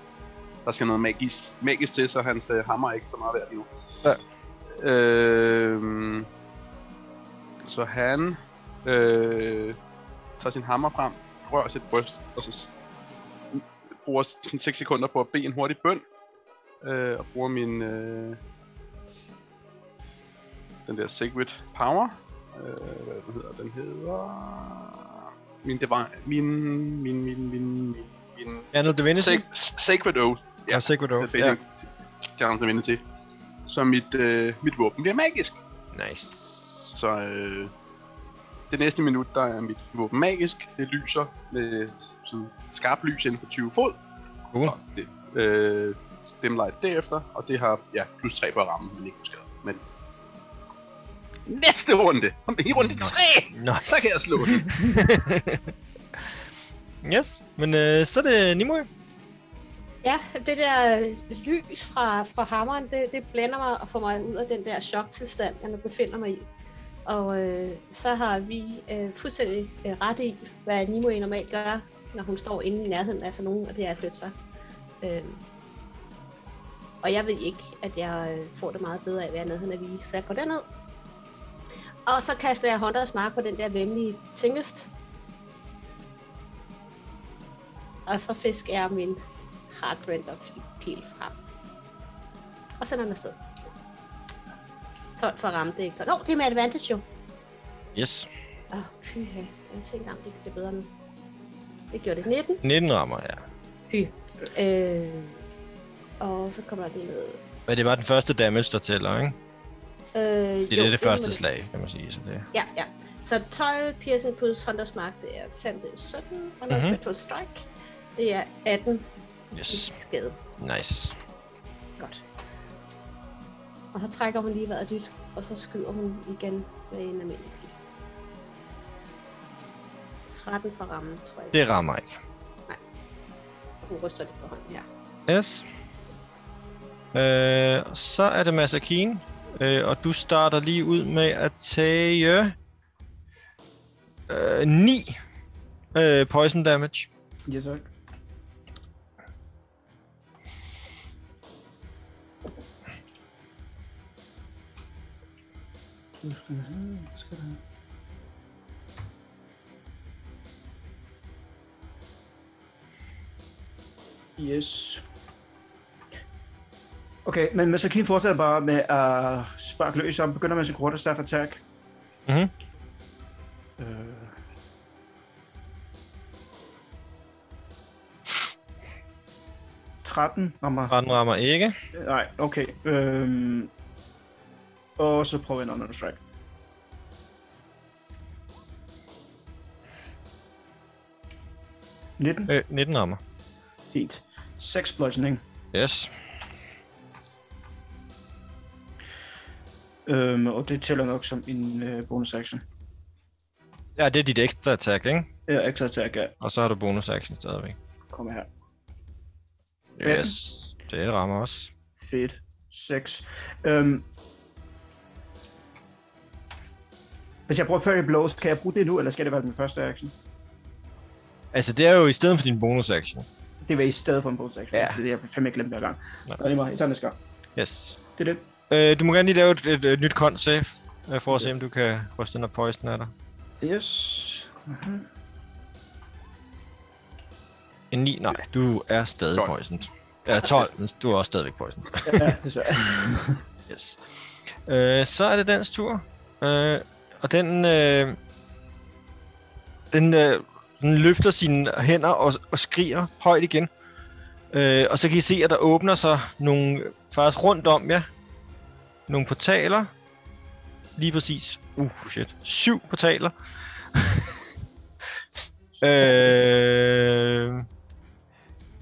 der skal noget magisk, magisk til, så hans øh, hammer er ikke så meget værd nu. Ja. Øh, så han øh, tager sin hammer frem, rører sit bryst, og så bruger sådan 6 sekunder på at bede en hurtig bøn, øh, og bruger min øh, den der Sacred Power. Øh, hvad den hedder? Den hedder... Min, det var min, min, min, min, min, Channel Divinity. Sac- Sacred Oath. Ja, Sacred Oath. Ja. Channel Divinity. Så mit, øh, mit våben bliver magisk. Nice. Så øh, det næste minut, der er mit våben magisk. Det lyser med sådan skarp lys inden for 20 fod. Cool. Og det, øh, dim light derefter, og det har ja, plus 3 på at ramme, men ikke på skade. Men næste runde, i runde 3, Nice. så kan jeg slå den. yes, men øh, så er det Nimue. Ja, det der lys fra, fra hammeren, det, det blænder mig og får mig ud af den der choktilstand, jeg nu befinder mig i. Og øh, så har vi øh, fuldstændig øh, ret i, hvad Nimue normalt gør, når hun står inde i nærheden af sådan nogen, og det er at flytte sig. Øh, Og jeg ved ikke, at jeg øh, får det meget bedre af at være nede af vi, jeg går derned. Og så kaster jeg Hunters Mark på den der vemmelige tingest. Og så fisker jeg min Heartrender pil frem. Og sender den afsted. 12 for at ramme det ikke. Nå, det er med advantage jo. Yes. Åh, oh, pyha. Jeg tænkte engang, det bliver bedre nu. Det gjorde det 19. 19 rammer, ja. Fy. Øh, og så kommer der lige noget... Men det var den første damage, der tæller, ikke? Øh, Det er det, det første slag, kan man sige. Så det... Ja, ja. Så 12 piercing plus Hunters Mark, det er 5, det er 17. Og Mhm. mm-hmm. critical strike, det er 18 i Yes. skade. Nice. Godt. Og så trækker hun lige vejret dyt, og så skyder hun igen med en almindelig. 13 for rammen, tror jeg. Det rammer ikke. Hun ryster lidt på hånden, ja. Yes. Øh, så er det Masakine. Øh, og du starter lige ud med at tage... Øh, 9 øh, poison damage. Yes, tak. Nu skal vi have, hvad skal der? Yes. Okay, men Masakin fortsætter bare med at sparke løs, og begynder med sin quarterstaff attack. Mhm. Øh. Tretten rammer. 13 rammer ikke. Nej, okay. Øhm, og så prøver jeg en under strike. Nitten. Øh, 19 rammer. Fint. 6 bludgeoning. Yes. Øhm, og det tæller nok som en øh, bonus action. Ja, det er dit ekstra attack, ikke? Ja, extra attack, ja. Og så har du bonus action stadigvæk. Kom her. Yes. Det rammer også. Fedt. 6. Øhm, hvis jeg bruger Fairy Blows, kan jeg bruge det nu, eller skal det være den første action? Altså, det er jo i stedet for din bonus action. Det vil i stedet for en bonus action. Ja. Det er det, jeg fandme ikke glemt hver gang. Nå. Nå, det er mig. Sådan det skal. Yes. Det er det. Øh, du må gerne lige lave et, et, et nyt con save, øh, for at se, om du kan ryste den her poison af dig. Yes. Mhm. En 9, nej, du er stadig 12. poisoned. Ja, 12, men du er også stadigvæk poisoned. Ja, det så Yes. Øh, så er det dens tur. Øh, og den, øh, den, øh, den løfter sine hænder og, og skriger højt igen. Øh, og så kan I se, at der åbner sig nogle, faktisk rundt om jer, nogle portaler. Lige præcis, uh shit, syv portaler. øh,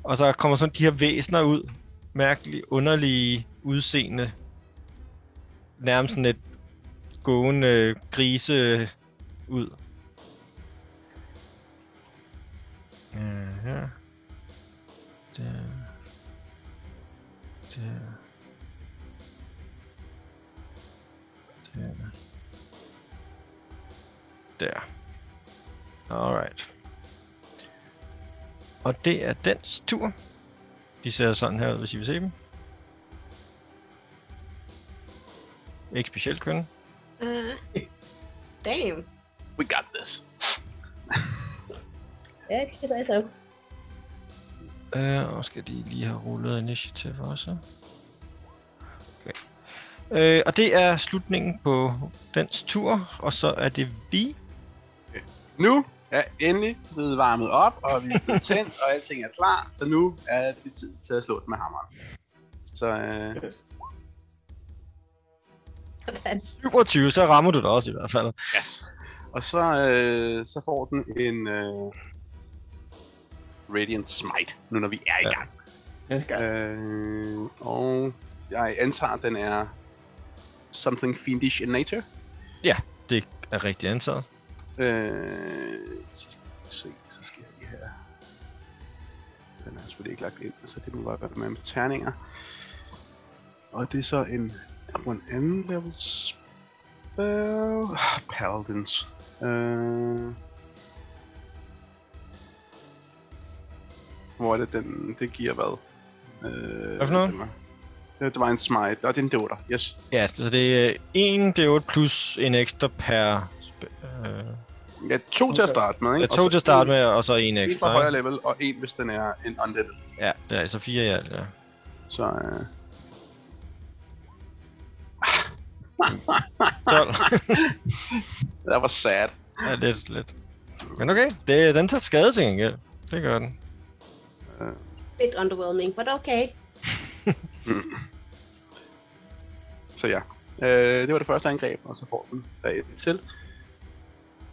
og så kommer sådan de her væsener ud. Mærkelige, underlige udseende nærmest sådan et gående grise ud. her. Der. Der. Der. Der. Alright. Og det er dens tur. De ser sådan her ud, hvis I vil se dem. Ikke specielt kønne. Uh, damn. We got this. Ja, det sagde så. Øh, og skal de lige have rullet initiativ også? Okay. Øh, og det er slutningen på dens tur, og så er det vi. Nu er endelig blevet varmet op, og vi er blevet tændt, og alting er klar. Så nu er det tid til at slå den med hammeren. Så øh, Sådan. 27, så rammer du det også i hvert fald. yes. Og så, øh, så får den en øh, Radiant Smite, nu når vi er i Ja. gang. Jeg skal. Øh, og jeg antager, at den er something fiendish in nature. Det er rigtig antaget. Øh, så skal vi se, så skal jeg lige her. Den er selvfølgelig ikke lagt ind, så det må bare være med terninger. Og det er så en på en anden level spell. Ah, Paladins. Øh, hvor er det den, det giver hvad? Øh, Hvad for noget? var- Det var en smite, og det er en døder. Yes. Ja, så det er 1 D8 plus en ekstra per... Øh, Ja, to til at starte med, ikke? jeg tog til at starte med, og så en En fra ekstra. højere level, og en, hvis den er en undead. Ja, det er altså fire i alt, ja. Så øh, 12. det var sad. ja, lidt, lidt. Men okay, det, den tager skade til gengæld. Det gør den. Lidt underwhelming, but okay. Så ja, øh, det var det første angreb, og så får den et til.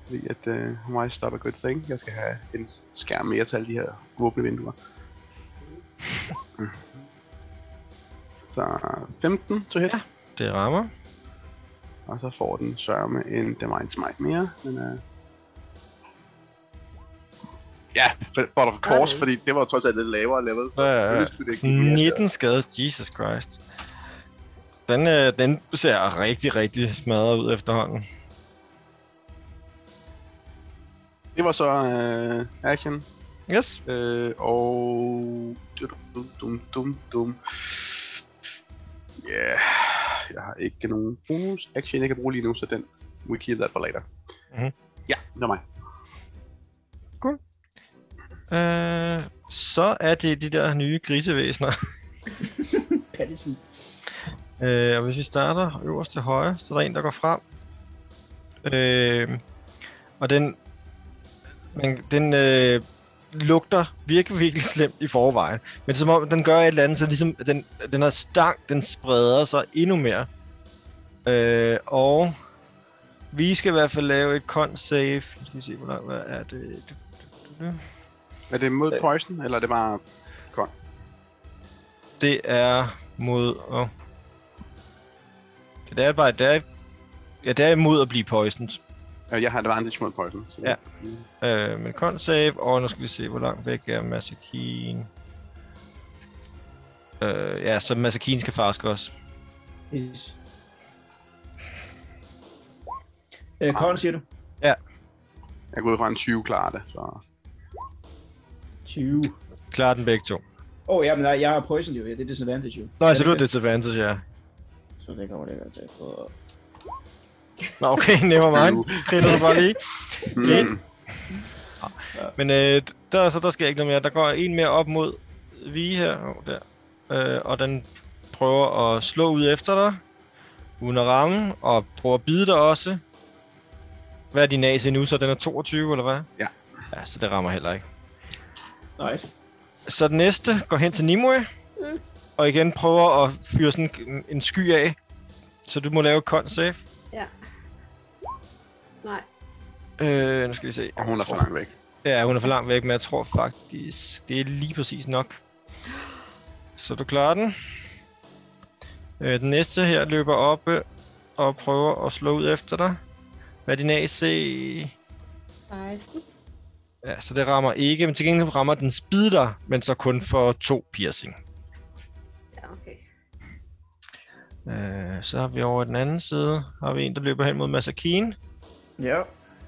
Fordi at øh, why stop a good thing? Jeg skal have en skærm mere til alle de her åbne vinduer. Så 15 to hit, ja. Det rammer. og så får den sørme en Divine Smite mere. Men, øh... Ja, for- but of course, Okay. fordi det var jo trods alt lidt lavere level. Så mere skade. 19 skade. Jesus Christ. Den, øh, den ser rigtig, rigtig smadret ud efterhånden. Det var så øh, action. Yes. Øh, og... Dum, dum, dum, dum. Ja, yeah. jeg har ikke nogen bonus action, jeg kan bruge lige nu, så den we keep that for later. Mhm. Ja, det var mig. Øh, så er det de der nye grisevæsener. Pattysvin. Øh, og hvis vi starter øverst til højre, så er der en, der går frem. Øh, og den, men, den øh, lugter virkelig, virkelig slemt i forvejen. Men som om den gør et eller andet, så ligesom den, den har stank, den spreder sig endnu mere. Øh, og vi skal i hvert fald lave et con save. Skal vi se, hvor langt hvad er det? Er det mod Øh. poison, eller er det bare... Det er mod... Oh. Det er bare... Det er, ja, det er imod at blive poisoned. Øh, Jeg har advantage mod poison. Så Ja. Øh, men con save, og nu skal vi se, hvor langt væk er Masakine. Øh, ja, så Masakine skal farske også. Yes. Øh, Kon, siger du? Jeg går ud fra en 20 klarer det, så... 20. Klar den begge to. Åh, oh, ja, men nej, jeg har poison jo. Det er disadvantage jo. Nå, Ja, så du har det- disadvantage, ja. Så det kommer det at tage på. Nå, okay, never mind. Det er du bare lige. Mm. Men øh, der, så der sker ikke noget mere. Der går en mere op mod vi her. Oh, der. Øh, og den prøver at slå ud efter dig. Uden at ramme. Og prøver at bide dig også. Hvad er din AC nu? Så den er 22, eller hvad? Ja. Ja, så det rammer heller ikke. Nice. Så den næste går hen til Nimue. Mm. Og igen prøver at fyre sådan en, en sky af. Så du må lave con save. Ja. Nej. Øh, nu skal vi se. Og hun er for langt væk. Ja, hun er for langt væk, men jeg tror faktisk, det er lige præcis nok. Så du klarer den. Øh, den næste her løber op og prøver at slå ud efter dig. Hvad er din AC? 16. Ja, så det rammer ikke, men til gengæld rammer den dig, men så kun for to piercing. Ja, okay. Øh, så har vi over i den anden side, har vi en, der løber hen mod Masakine. Ja.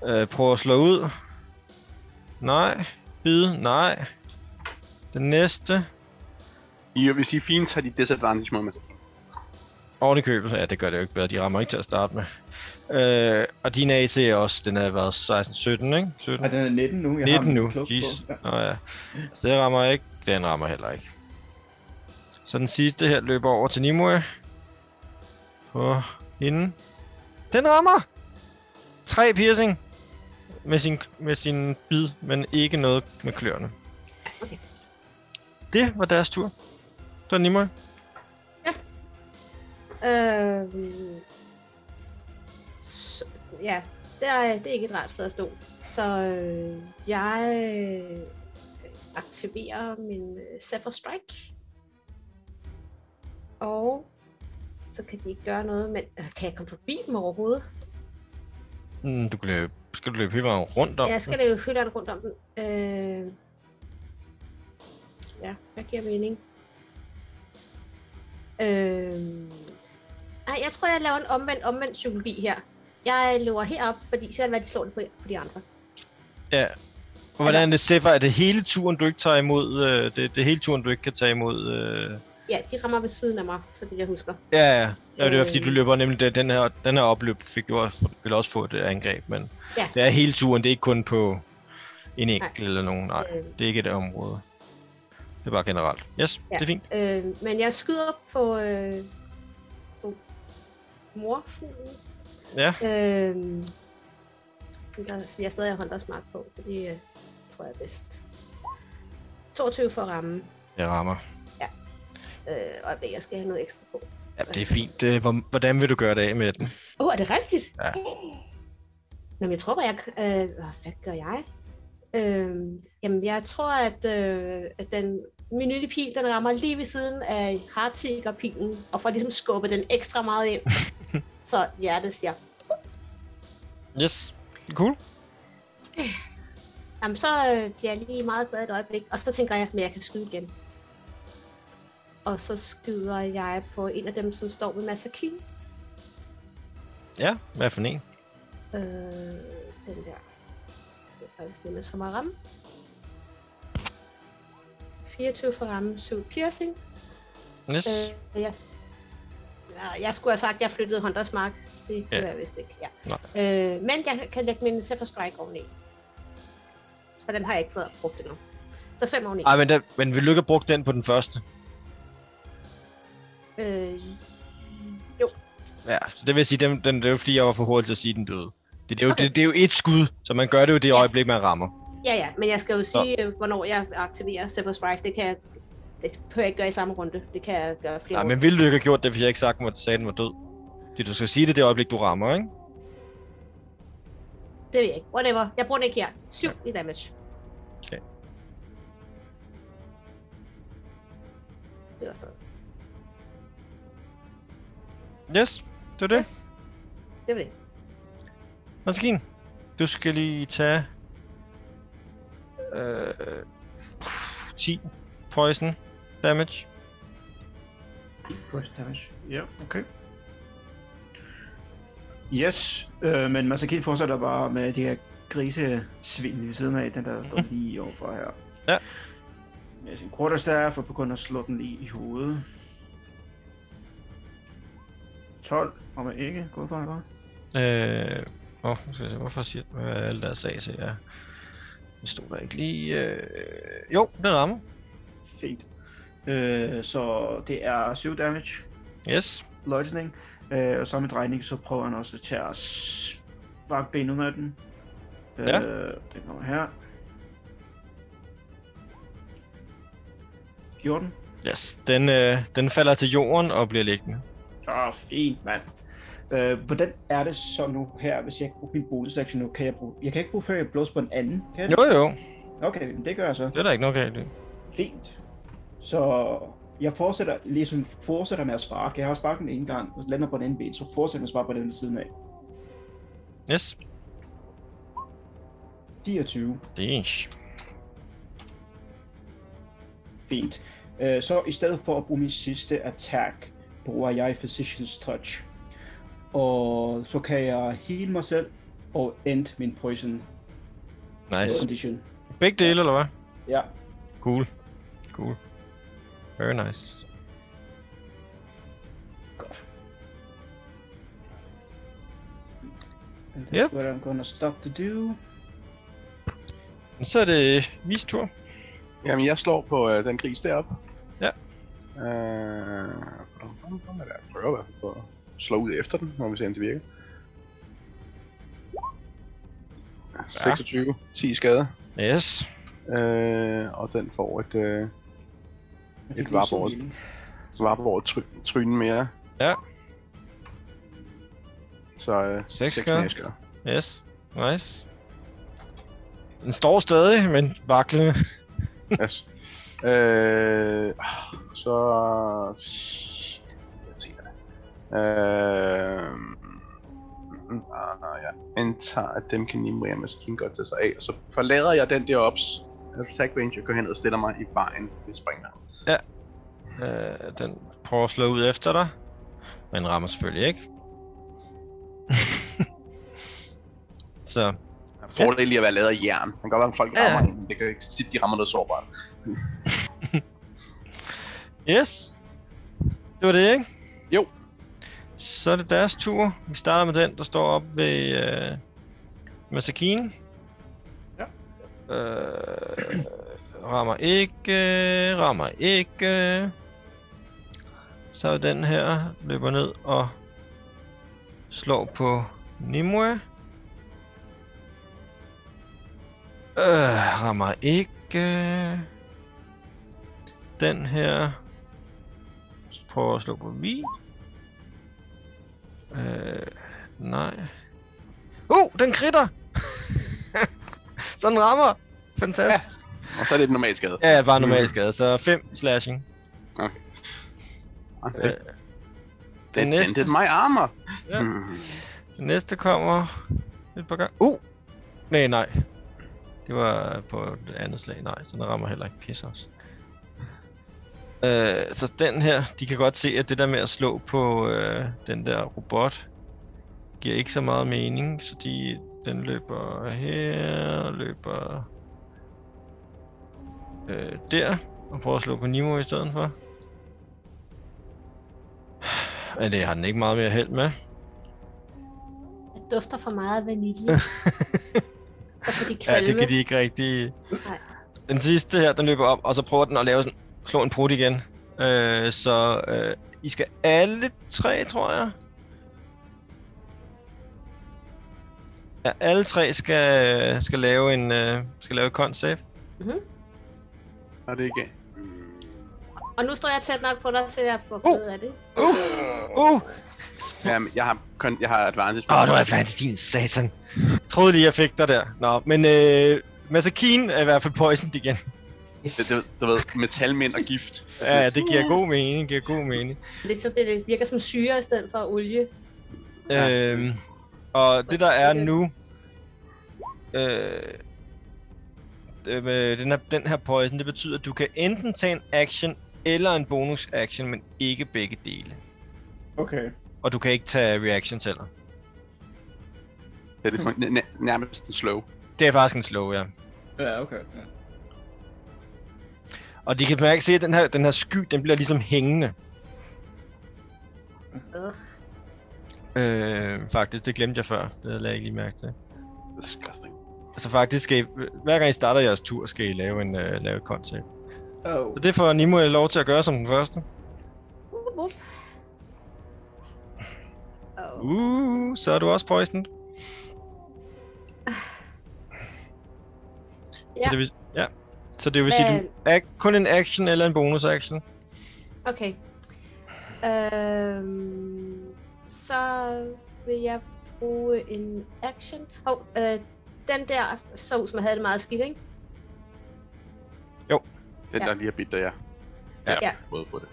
Øh, prøver at slå ud. Nej. Bide. Nej. Den næste. I, hvis I fint, har de disadvantage mod mig. Oven i købet, ja, det gør det jo ikke bedre. De rammer ikke til at starte med. Øh, og din AC er også, den har været 16, 17, ikke? 17. Ej, den er 19 nu. Jeg 19 har nu, jeez. Ja. Nå ja. Så det rammer ikke, den rammer heller ikke. Så den sidste her løber over til Nimue. På hende. Den rammer! 3 piercing med sin, med sin bid, men ikke noget med kløerne. Okay. Det var deres tur. Så Nimue. Øhm, så, ja, det er, det er ikke et rart sted at stå. Så øh, jeg øh, aktiverer min øh, Zephyr Strike. Og så kan de ikke gøre noget, men øh, kan jeg komme forbi dem overhovedet? Mm, du kan løbe, skal du løbe hele vejen rundt om? Jeg skal løbe hylderne rundt om den. Øh, ja, hvad giver mening? Øh, ej, jeg tror, jeg laver en omvendt, omvendt psykologi her. Jeg løber herop, fordi så er det, hvad de slår det på, på de andre. Ja. Og hvordan er det Sefer? Er det hele turen, du ikke tager imod? Øh, det, det er hele turen, du ikke kan tage imod? Øh... Ja, de rammer ved siden af mig, så det jeg husker. Ja, ja. ja det var fordi, du Øh. løber nemlig det, den her, den her opløb fik du også, vil også få et øh, angreb, men Ja. det er hele turen, det er ikke kun på en enkelt eller nogen, nej, Øh, det er ikke et område. Det er bare generelt. Yes, Ja. det er fint. øh, men jeg skyder på, øh, på morfuglen. Ja, Øh, som, der, som jeg stadig har håndtersmark på, for det øh, tror jeg er bedst. 22 for at ramme. jeg rammer. Øh, og jeg skal have noget ekstra på. Ja, det er fint. Øh, hvor- Hvordan vil du gøre det af med den? Åh, oh, er det rigtigt? Ja. Nå, men jeg tror, jeg... Øh, hvad- gør jeg? Øh, jamen, jeg tror, at, øh, at den min nye pil, den rammer lige ved siden af hardtigerpilen, og får ligesom skubbet den ekstra meget ind. Så hjertet siger, Yes, cool. jamen så øh, bliver jeg lige meget glad et øjeblik, og så tænker jeg, at jeg kan skyde igen. Og så skyder jeg på en af dem, som står ved Masakine. Ja, hvad for en? Øh, den der. Det er faktisk nemmest for mig at ramme. 24 for ramme, 7 piercing. Yes. Øh, ja. Jeg skulle have sagt, at jeg flyttede Hunters Mark. Det kunne Ja. jeg vist ikke. Ja. Nej. Øh, men jeg kan lægge min Zephyr Strike oveni. Og den har jeg ikke fået brugt endnu. Så 5 oveni. Ej, men, der, men vil du ikke have brugt den på den første? Øh, Ja, så det vil sige, den, den, det er jo fordi, jeg var for hurtig til at sige, den døde. Det, det, er jo, det, det er jo et skud, så man gør det jo det øjeblik, man rammer. ja, ja, men jeg skal jo sige, øh, hvornår jeg aktiverer Zephyr Strike. Det kan jeg, det kan jeg ikke gøre i samme runde. Det kan jeg gøre flere Nej, men ville du ikke have gjort det, hvis jeg ikke sagt, at sagde, at den var død? Fordi du skal sige det det øjeblik, du rammer, ikke? Det ved jeg ikke. Whatever. Jeg bruger den ikke her. 7 i damage. Okay. Det var sådan Yes, det var det. Yes. Det var det. Maskin, du skal lige tage... Øh, 10 poison damage. Burst damage. Ja, okay. Yes, øh, men Masakin fortsætter bare med de her grisesvin ved siden af, den der står lige overfor her. Ja. Med sin quarterstaff og begynder at slå den lige i hovedet. 12, og man ikke gået for, eller hvad? Øh, åh, nu skal jeg se, hvorfor siger den øh, alle deres AC er... Det stod der ikke lige... Øh, jo, det rammer. Fint. Øh, så det er 7 damage, Yes. bludgeoning. Øh, og så med drejning, så prøver han også at tage og sparke benet af den. Ja. Øh, den kommer her. 14. Yes. Den, øh, den falder til jorden og bliver liggende. Åh, oh, fint, mand. Øh, hvordan er det så nu her, hvis jeg ikke bruger min bonus action nu? Kan jeg, bruge... jeg kan ikke bruge Fairy Blows på en anden, kan jeg? Jo, jo. Okay, men det gør jeg så. Det er der ikke noget galt. Fint. Så jeg fortsætter, ligesom fortsætter med at sparke. Jeg har sparket den en gang, og lander på den anden ben, så fortsætter jeg med at sparke på den ved siden af. Yes. 24. Det er en Fint. Øh, så i stedet for at bruge min sidste attack, bruger jeg Physician's Touch. Og så kan jeg heal mig selv og end min poison Nice. condition. Begge dele, eller hvad? Ja. Cool. Cool. Very nice. Godt. And that's Yep. what I'm gonna stop to do. Så er det vis tur. Jamen, jeg slår på øh, den gris deroppe. Ja. Øh, jeg prøver i hvert fald på at slå ud efter den, når vi ser, om det virker. 26, 10 skade. Yes. Øh, og den får et, øh, Et healing. varport try, tryne mere. Ja. Så øh, Seks seks. Yes. Nice. Den står stadig, men vaklende. Yes. Øh, så... Jeg. Øh, ah, ja. antager, at dem kan Nimue og Maskine godt tage sig af, og så forlader jeg den der ops. Attack range og går hen og stiller mig i vejen ved springet. Øh, den prøver at slå ud efter dig. Men rammer selvfølgelig ikke. så Fordel i at være lavet af jern. Man kan godt være, at folk Ja, ja. rammer ja. det kan ikke tit, de rammer noget sårbart. Yes. Det var det, ikke? Jo. Så er det deres tur. Vi starter med den, der står op ved øh, Masakine. Ja. Øh, rammer ikke, rammer ikke. Så er den her, løber ned og slår på Nimue. Øh, rammer ikke. Den her prøver at slå på Vi. Øh, nej. Uh, den kritter! så den rammer! Fantastisk. Og så er det et normalt skade. Ja, bare normal skade, så 5 slashing. Okay. Øh, Det, den næste, det er mig armor. Ja. Mm. den næste kommer et par gange. Uh! Nej, nej. Det var på det andet slag. Nej, så den rammer heller ikke pisse os. Øh, så den her, de kan godt se, at det der med at slå på øh, den der robot, giver ikke så meget mening, så de, den løber her, løber øh, der, og prøver at slå på Nimo i stedet for. Men det har den ikke meget mere held med. Det dufter for meget af vanilje. de Ja, det kan de ikke rigtig. Nej. Den sidste her, den løber op, og så prøver den at lave sådan, slå en prut igen. Øh, så øh, I skal alle tre, tror jeg. Ja, alle tre skal, skal lave en øh, skal lave et con save. Og det er ikke. Og nu står jeg tæt nok på dig til at få Uh. uh. af det. Uh! Uh! Jamen, jeg har, kun, jeg har advantage. Åh, oh, du er advanced, din satan. Jeg troede lige, jeg fik dig der. Nå, men øh, Masakine er i hvert fald poisoned igen. Det, det, du ved, metalmænd og gift. Ja, ja, det giver god mening, giver god mening. Det, så det, det virker som syre i stedet for olie. Øhm, og det der er nu, øh, øh, med den, her, den her poison, det betyder, at du kan enten tage en action eller en bonus action, men ikke begge dele. Okay. Og du kan ikke tage reactions heller. Det er næ- næ- nærmest en slow. Det er faktisk en slow, ja. Ja, okay. Ja. Og de kan mærke se, at den her, den her sky, den bliver ligesom hængende. Ugh. Øh, faktisk, det glemte jeg før. Det lagde jeg ikke lige mærke til. Disgusting. Så faktisk, skal I, hver gang I starter jeres tur, skal I lave en uh, lave et save. Oh. Så det får Nimo lov til at gøre som den første. Wup, wup. Oh. Uh, så er du også poisoned. Så Ja. det vil, ja. Så det vil sige, du er kun en action eller en bonus action. Okay. Øhm, så vil jeg bruge en action. Hov, øh, den der som jeg havde det meget skidt, ikke? Den Ja. der lige har bidt dig, ja. Ja. Ja. Prøvet på det.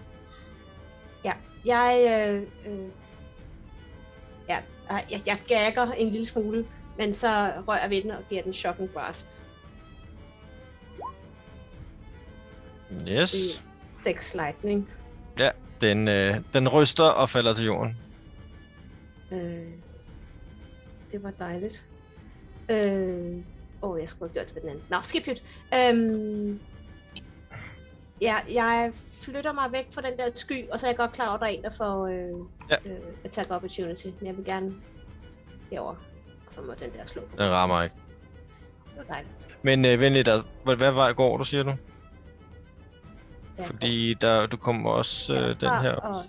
Jeg, øh, øh, ja, jeg, jeg gagger en lille smule, men så rører ved den og giver den shock and grasp. Yes. i 6 lightning. Den, øh, den ryster og falder til jorden. Øh, det var dejligt. Øh, åh, jeg skulle have gjort det ved den anden. Nå, skip it. Øhm, ja, jeg flytter mig væk fra den der sky, og så er jeg godt klar over, at der er en, der får øh, Ja. øh, attack opportunity. Men jeg vil gerne herover. Og så må den der slå. Den rammer ikke. Det var dejligt. Men øh, venlig, der, hvad, hvad vej går du, siger du? Ja, Fordi der, du kommer også øh, den her. Og.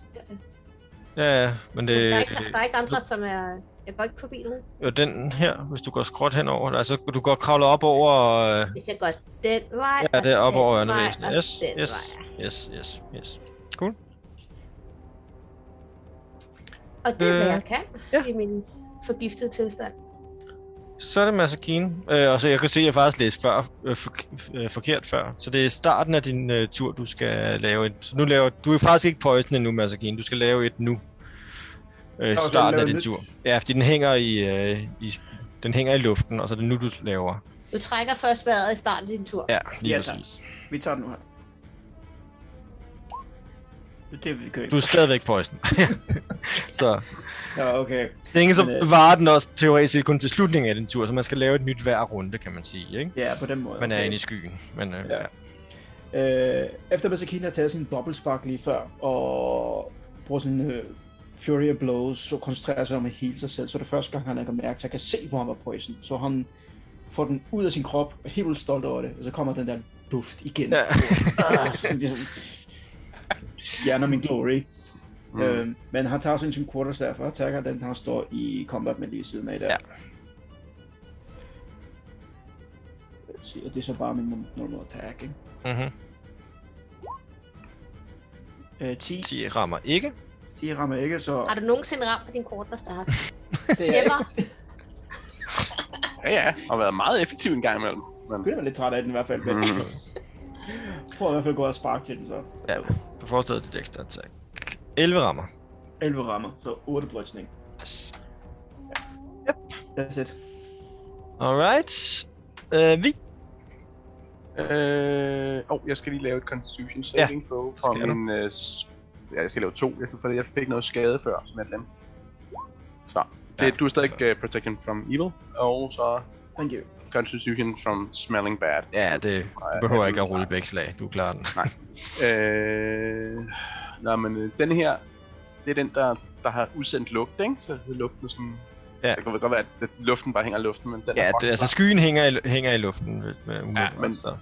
Ja, ja, men der, er det, ikke, der er ikke andre, som er... Jeg går ikke forbi nogen. jo den her, hvis du går skråt henover. Altså, du går kravle op over... Øh, Hvis jeg går den vej, ja, det er op over ørnevæsenet. Yes, yes, vej. yes, yes, yes. Og det er, hvad Øh, jeg kan ja. i min forgiftede tilstand. Så er det Masakine. Øh, og så jeg kan se, at jeg faktisk læste før, øh, for, øh, forkert før. Så det er starten af din øh, tur, du skal lave et. Så nu laver du er faktisk ikke poison endnu, Masakine. Du skal lave et nu. Øh, starten af din tur. Ja, fordi den hænger i, øh, i den hænger i luften, og så er det nu, du laver. Du trækker først vejret i starten af din tur. Ja, lige Ja, tak. præcis. Vi tager den nu her. Det vi kører Du er stadigvæk poison. så Ja, okay. det er ingen, som øh, bevarer den også teoretisk set kun til slutningen af din tur, så man skal lave et nyt hver runde, kan man sige, ikke? Ja, på den måde. Man er okay. inde i skyen. Men, øh, Ja. ja. Øh, efter Masakine har taget sin dobbeltspark lige før, og bruger sådan uh, Fury of Blows, så koncentrerer sig om at hele sig selv. Så det første gang, han lægger mærke til, at kan se, hvor han var poison. Så han får den ud af sin krop, og er helt vildt stolt over det. Og så kommer den der duft igen. Ja. Ah, så det er sådan, Hjerner min glory. Mm. Øhm, men han tager sådan sin quarterstaff og attacker den, han står i combat med lige siden af der. Ja. Se, og det er så bare min normal attack, ikke? Mhm. Øh, 10, 10 rammer ikke. 10 rammer ikke, så Har du nogensinde ramt med din quarterstaff? det er Ever? Ja, ja, og været meget effektiv en gang imellem. Men, Jeg bliver lidt træt af den i hvert fald, men mm, prøv i hvert fald at gå og sparke til den så. Ja. På forstedet det ekstra attack. 11 rammer. 11 rammer, så 8 bludgeoning. Yes. That's it. Alright. Øh, vi. øh, oh, jeg skal lige lave et Constitution saving throw for min... Ja, jeg skal lave to, jeg, fordi jeg fik noget skade før, som jeg glemte. Så, det, Ja, du er stadig så. uh, Protection from Evil, og så Thank you. Constitution from Smelling Bad. Ja, det du behøver ikke at rulle begge slag. Du klarer den. Øh, nej, men øh, den her, det er den, der, der har udsendt lugt, ikke? Så lugten er sådan... Ja. Det kan vel godt være, at luften bare hænger i luften, men den Ja, er det, altså skyen hænger i, hænger i luften med, med umiddelbart, men- så.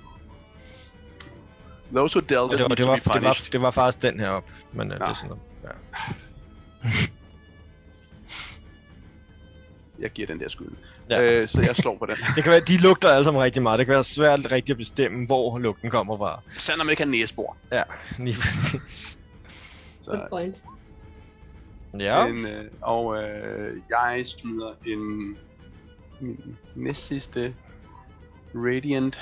Those who dealt Og det, var, det, var, det, var, det var faktisk den her op, men uh, det er sådan noget. Ja. Jeg giver den der skyld. Ja. Øh, så jeg slår på den. Det kan være, de lugter alle sammen rigtig meget. Det kan være svært rigtig at bestemme, hvor lugten kommer fra. Selvom jeg ikke har næsebor. Ja, lige præcis. Så, Good point. Ja, en, øh, og øh, jeg smider en min næst sidste Radiant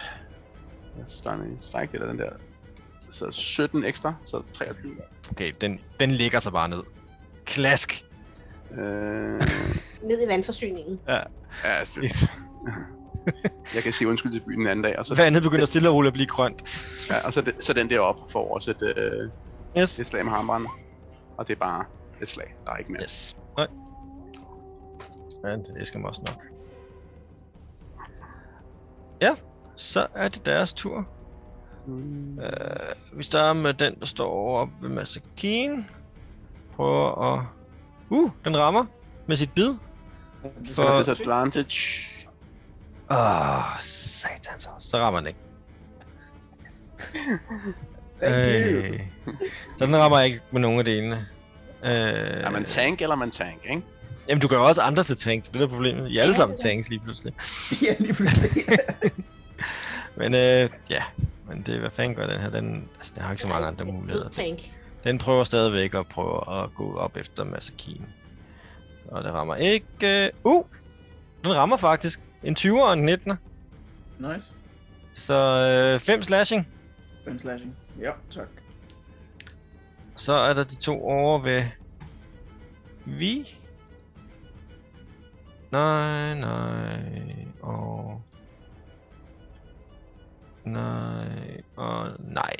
Stunning Strike, eller den der. Så 17 ekstra, så 23. okay, den, den ligger så bare ned. Klask. Øh, Ned i vandforsyningen. Ja. ja, det, jeg kan sige undskyld til byen den anden dag, og så, Vandet begynder stille og roligt at blive grønt. ja, og så, det, så den der op for også et, øh, Yes. et slag med hammeren. Og det er bare et slag, der er ikke mere. Yes. Nej. Ja, det skal man også nok. Ja, så er det deres tur. Uh, vi starter med den, der står over ved Masakine. Prøver at... Uh, den rammer med sit bid. Så For... er det disadvantage. Åh, oh, satans også. Så rammer den ikke. Thank you. Øh, så den rammer ikke med nogen af delene. Øh, Er man tank, eller er man tank, ikke? Jamen, du gør også andre til tank. Det er det problemet. I er alle sammen det tanks lige pludselig. ja, lige pludselig. Men øh, ja, men det, hvad fanden gør den her? Den, altså, den har ikke så mange andre muligheder. Tank. Den prøver stadigvæk at prøve at gå op efter Masakine. Og det rammer ikke. Uh! Den rammer faktisk. En 20'er og en 19'er. nice. Så 5 slashing. 5 slashing. Ja, tak. Så er der de to over ved... Vi. Nej, nej, og... Nej, og nej.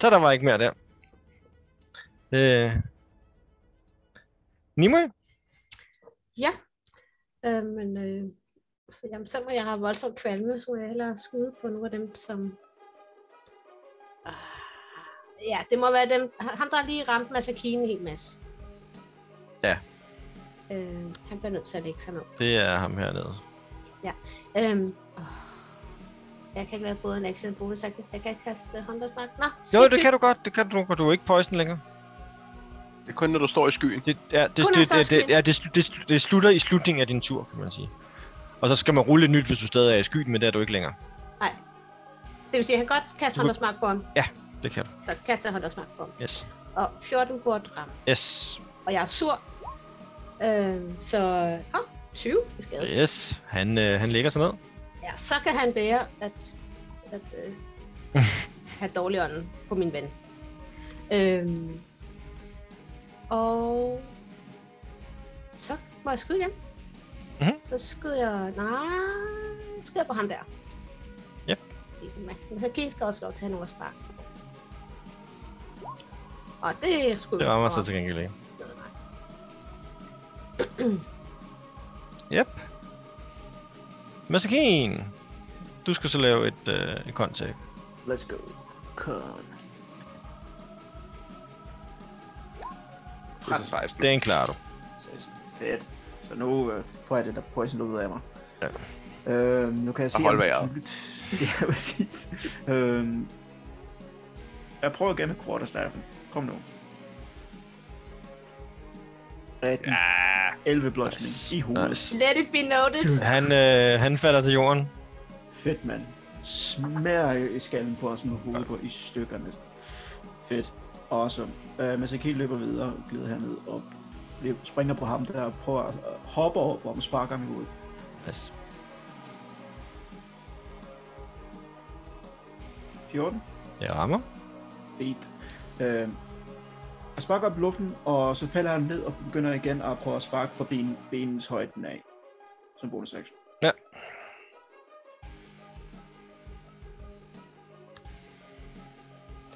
Så der var ikke mere der. Øh... Nimue? Ja. Øh, men øh, jamen, selvom jeg har voldsomt kvalme, så må jeg hellere skyde på nogle af dem, som... Ah, ja, det må være dem. Ham, der lige ramt Masakine en hel masse. Ja. Øh, han bliver nødt til at lægge sig ned. Det er ham hernede. Øhm, åh. Jeg kan ikke lave både en action og bonus action, så jeg kan ikke kaste håndboldmark. Nå, Jo, det kan du godt. Det kan du godt. Du er ikke poison længere. Det er kun, når du står i skyen. Det, ja, det, Kun det, det, det, ja, det, slu- det, slu- det slutter i slutningen af din tur, kan man sige. Og så skal man rulle et nyt, hvis du stadig er i skyen, men det er du ikke længere. Det vil sige, at jeg kan godt kaste Du- håndboldmark på ham. Det kan du. Så kaster jeg håndboldmark på ham. Yes. Og 14 burde ramme. Yes. Og jeg er sur. Øhm, så... Åh, oh, 20 i skade. Yes. Han, øh, han lægger sig ned. Ja, så kan han bære at, at øh, have dårlig ånden på min ven. Øhm, og så må jeg skyde igen. Mhm. Så skyder jeg... Nej, skyder jeg på ham der. Yep. Men Haki skal også lov til at have spark. Og det er sgu... Det rammer så til gengæld ikke. Yep. Masakin! Du skal så lave et, øh, et contact. Let's go. Con. Det er så 16. Den klarer du. Så fedt. Så nu øh, får jeg det der poison ud af mig. Ja. Øhm, nu kan jeg se, det er tydeligt. ja, præcis. øhm, jeg prøver igen med quarterstaffen. Kom nu. 18. Ja, 11 bludgeoning i hovedet. Nice. Let it be noted. Han, øh, han falder til jorden. Fedt, mand. Smager i skallen på os med hovedet på i stykker næsten. Fedt. Awesome. Uh, Masaki løber videre, glider herned og løb- springer på ham der og prøver at uh, hoppe over, hvor man sparker ham i hovedet. Yes. 14. Det rammer. Fedt. Uh, jeg sparker op i luften, og så falder han ned og begynder igen at prøve at sparke fra ben, benens højden af. Som bonus action. Ja.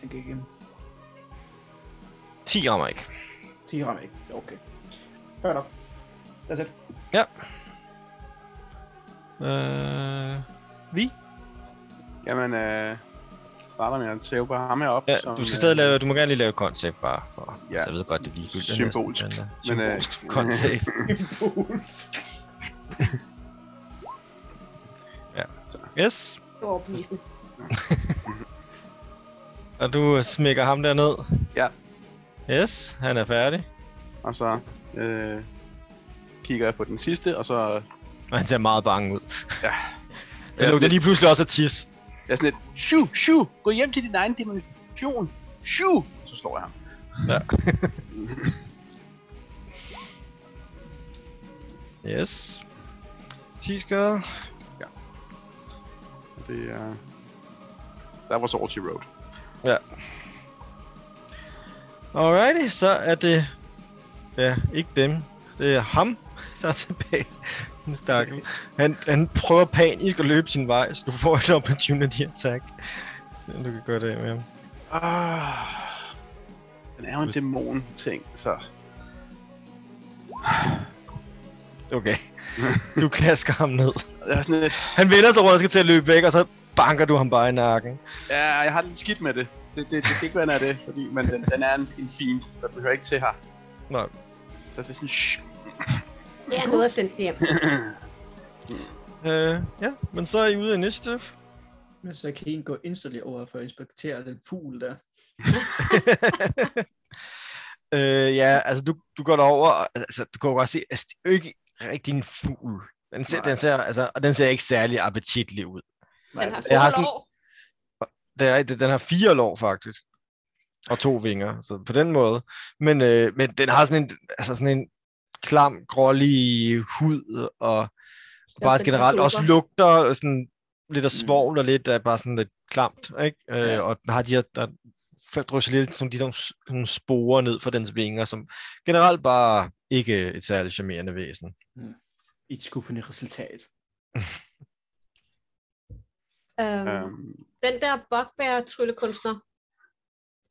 Den gik igen. 10 rammer ikke. 10 rammer ikke. Okay. Fair nok. That's it. Øh, vi? jamen, øh, starter med at tæve på ham heroppe. Ja, du skal stadig lave, du må gerne lige lave concept bare for, Ja. ja. så jeg ved godt, det er ligegyldigt. Symbolsk. næsten, Men, Men, uh, øh, symbolsk concept. Impulsk. Yes, overbevisende. og du smækker ham der ned. Ja. Yes, han er færdig. Og så øh, kigger jeg på den sidste, og så Og han ser meget bange ud. Ja. Det lugter lige pludselig også af tis. Jeg er sådan lidt, shoo, shoo, gå hjem til din egen dimension, shoo, så slår jeg ham. Ja. Yes. 10 skader. Og Det er... Der var Salty Road. Alrighty, så er det... Ja, ikke dem. Det er ham, så er tilbage. En stakkel. Han, han prøver panisk at løbe sin vej, så du får et opportunity attack. Så du kan gøre det af med ham. Ah, den er jo en dæmon-ting, så... Okay. Du klasker ham ned. Jeg er sådan lidt... Han vender sig rundt og skal til at løbe væk, og så banker du ham bare i nakken. Ja, jeg har lidt skidt med det. Det, det, det kan ikke være, den er det, fordi, men den, den er en, en fiend, så den hører ikke til her. Nej. Så det er sådan, shh. Er noget at sende den hjem. Øh, ja, men så er I ude af initiative. Men så kan en gå instantly over for at inspektere den fugl der. øh, ja, altså du, du går derover, og, altså du kan jo godt se, altså, det er jo ikke rigtig en fugl. Den ser, Nej. den ser, altså, og den ser ikke særlig appetitlig ud. Den har Jeg har sådan- år. Det er, det, den har fire lår faktisk. Og to vinger, så på den måde. Men, øh, men den har sådan en, altså sådan en klam, grålig hud, og bare generelt også lugter sådan lidt af svovl og lidt af bare sådan lidt klamt, ikke? Øh, Ja. og den har de her, der drysser lidt som de der nogle sporer ned fra dens vinger, som generelt bare ikke et særligt charmerende væsen. Et skuffende resultat. Øhm, Øhm, den der bugbear tryllekunstner.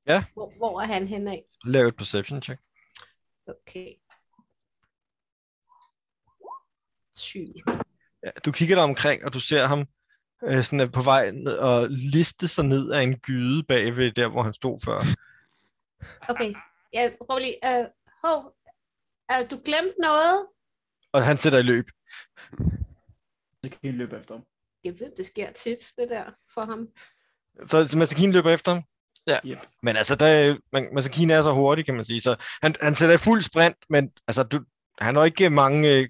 Ja. Hvor, hvor er han henne af? Lav et perception check. Okay. 20. Ja, du kigger dig omkring, og du ser ham øh, sådan er på vej ned og liste sig ned af en gyde bagved der, hvor han stod før. Okay. Jeg prøver lige. Uh, hov. Uh, du glemte noget? Og han sætter i løb. Så kan en løbe efter ham. Jeg ved, det sker tit, det der for ham. Så, så Masakine løber efter ham. Ja. Yep. Men altså, der, man, Masakine er så hurtig, kan man sige. Så han, han sætter i fuld sprint, men altså, du, han er ikke mange, øh,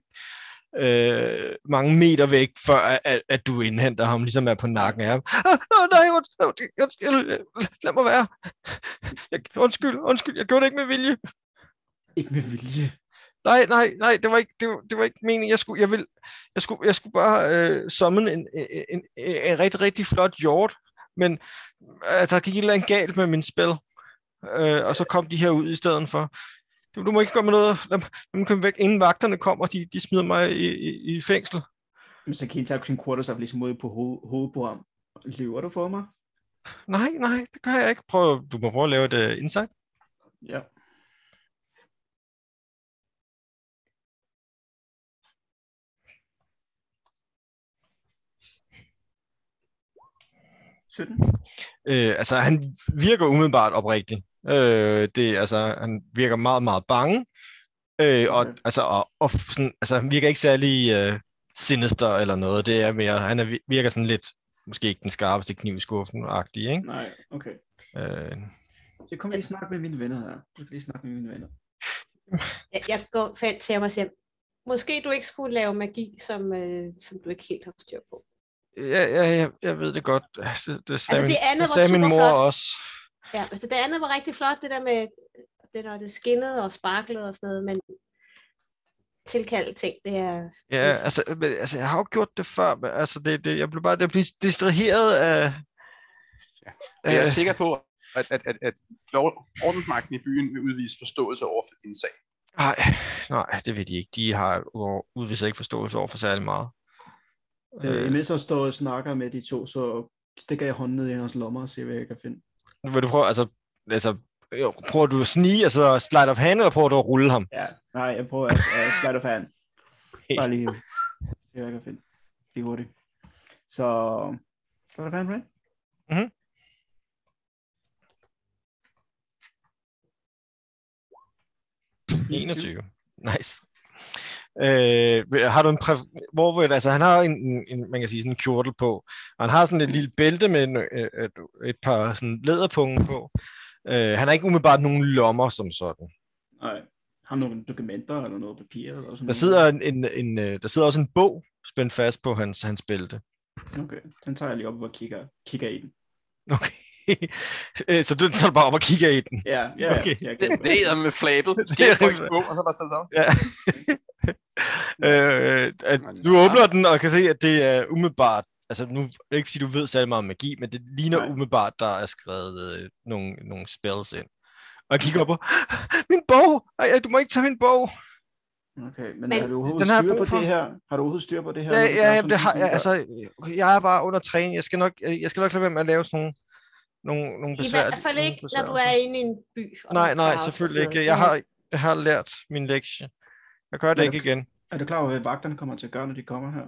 mange meter væk, før at, at du indhenter ham, ligesom er på nakken af ham. Ah, nej, und, und, undskyld, lad mig være. Jeg, undskyld, undskyld, jeg gjorde det ikke med vilje. Ikke med vilje. Nej, nej, nej, det var ikke, det var, det var ikke meningen. Jeg skulle, jeg vil, jeg skulle, jeg skulle bare øh, summon en, en, en, en rigtig, rigtig flot hjort, men altså, der gik et eller andet galt med min spil, øh, og så kom de her ud i stedet for. Du, du må ikke gøre mig noget. Lad, lad mig komme væk, inden vagterne kommer. De, de smider mig i, i, i fængsel. Men så kan en tage sin quarterstaff ligesom ud på ho- hovedet på ham. Løber du for mig? Nej, nej, det gør jeg ikke. Prøv, du må prøve at lave et uh, insight. Ja. Øh, altså, han virker umiddelbart oprigtig. Øh, det, altså, han virker meget, meget bange. Øh, og, Okay. altså, og, og sådan, altså, han virker ikke særlig øh, sinister eller noget. Det er mere, han er, virker sådan lidt, måske ikke den skarpeste kniv i skuffen-agtig, ikke? Nej, okay. Øh, Så kom lige snakke med mine venner her. Jeg kan lige snakke med mine venner. Jeg, jeg går fandt til mig selv. Måske du ikke skulle lave magi, som, øh, som du ikke helt har styr på. ja, ja, jeg, jeg ved det godt. Det, det sagde, Altså, min, det andet det var sagde min mor superflot. også. Ja, altså det andet var rigtig flot, det der med, det når det skinnede og sparklede og sådan noget, men tilkalde ting, det er... Ja, altså, men, altså, jeg har jo gjort det før, men altså, det, det, jeg blev bare jeg blev distraheret af... Jeg er af- sikker på, at, at, at, at lov- ordensmagten i byen vil udvise forståelse over for din sag. Nej, nej, det ved de ikke. De har jo udvist ikke forståelse over for særlig meget. Øh, imens jeg står og snakker med de to, så stikker jeg hånden ned i hans lommer og ser, hvad jeg kan finde. Vil du prøve, altså, altså jo, prøver du at snige, altså slide of hand, eller prøver du at rulle ham? Ja, nej, jeg prøver at uh, slide of hand. Bare lige se, hvad jeg kan finde. Det er hurtigt. Så, slide of hand, right? Mhm. Mm. 21. Nice. Øh, har du en præf- hvor vil, altså han har en, en, man kan sige sådan en kjortel på, og han har sådan et lille bælte med en, øh, et, et par sådan læderpunge på. Øh, han har ikke umiddelbart nogen lommer som sådan. Nej. Har nogle dokumenter eller noget papir? Eller sådan Der sidder, en, en, en, øh, der sidder også en bog spændt fast på hans, hans bælte. Okay, den tager jeg lige op og kigger, kigger i den. Okay. Øh, så du tager bare op og kigger i den. Ja, ja, ja. Okay. Jeg Det, er med flabet. Det er på, og så bare tage op. Ja. Øh, at du åbner den og kan se, at det er umiddelbart, altså nu er det ikke fordi du ved særlig meget om magi, men det ligner Nej. umiddelbart, der er skrevet øh, nogle, nogle spells ind. Og jeg kigger op og, min bog! Ej, du må ikke tage min bog! okay, men, Men- har du overhovedet jeg styr på for. det her? Har du overhovedet styr på det her? Ja, ja, ja det har, der? altså, jeg er bare under træning. Jeg skal nok, jeg skal nok lade være med at lave sådan nogle, nogle, nogle I besvær. hvert fald ikke, når du er inde i en by. Nej, nej, selvfølgelig ikke. Jeg har, jeg har lært min lektie. Jeg gør det ikke igen. Er du klar over, hvad vagterne kommer til at gøre, når de kommer her?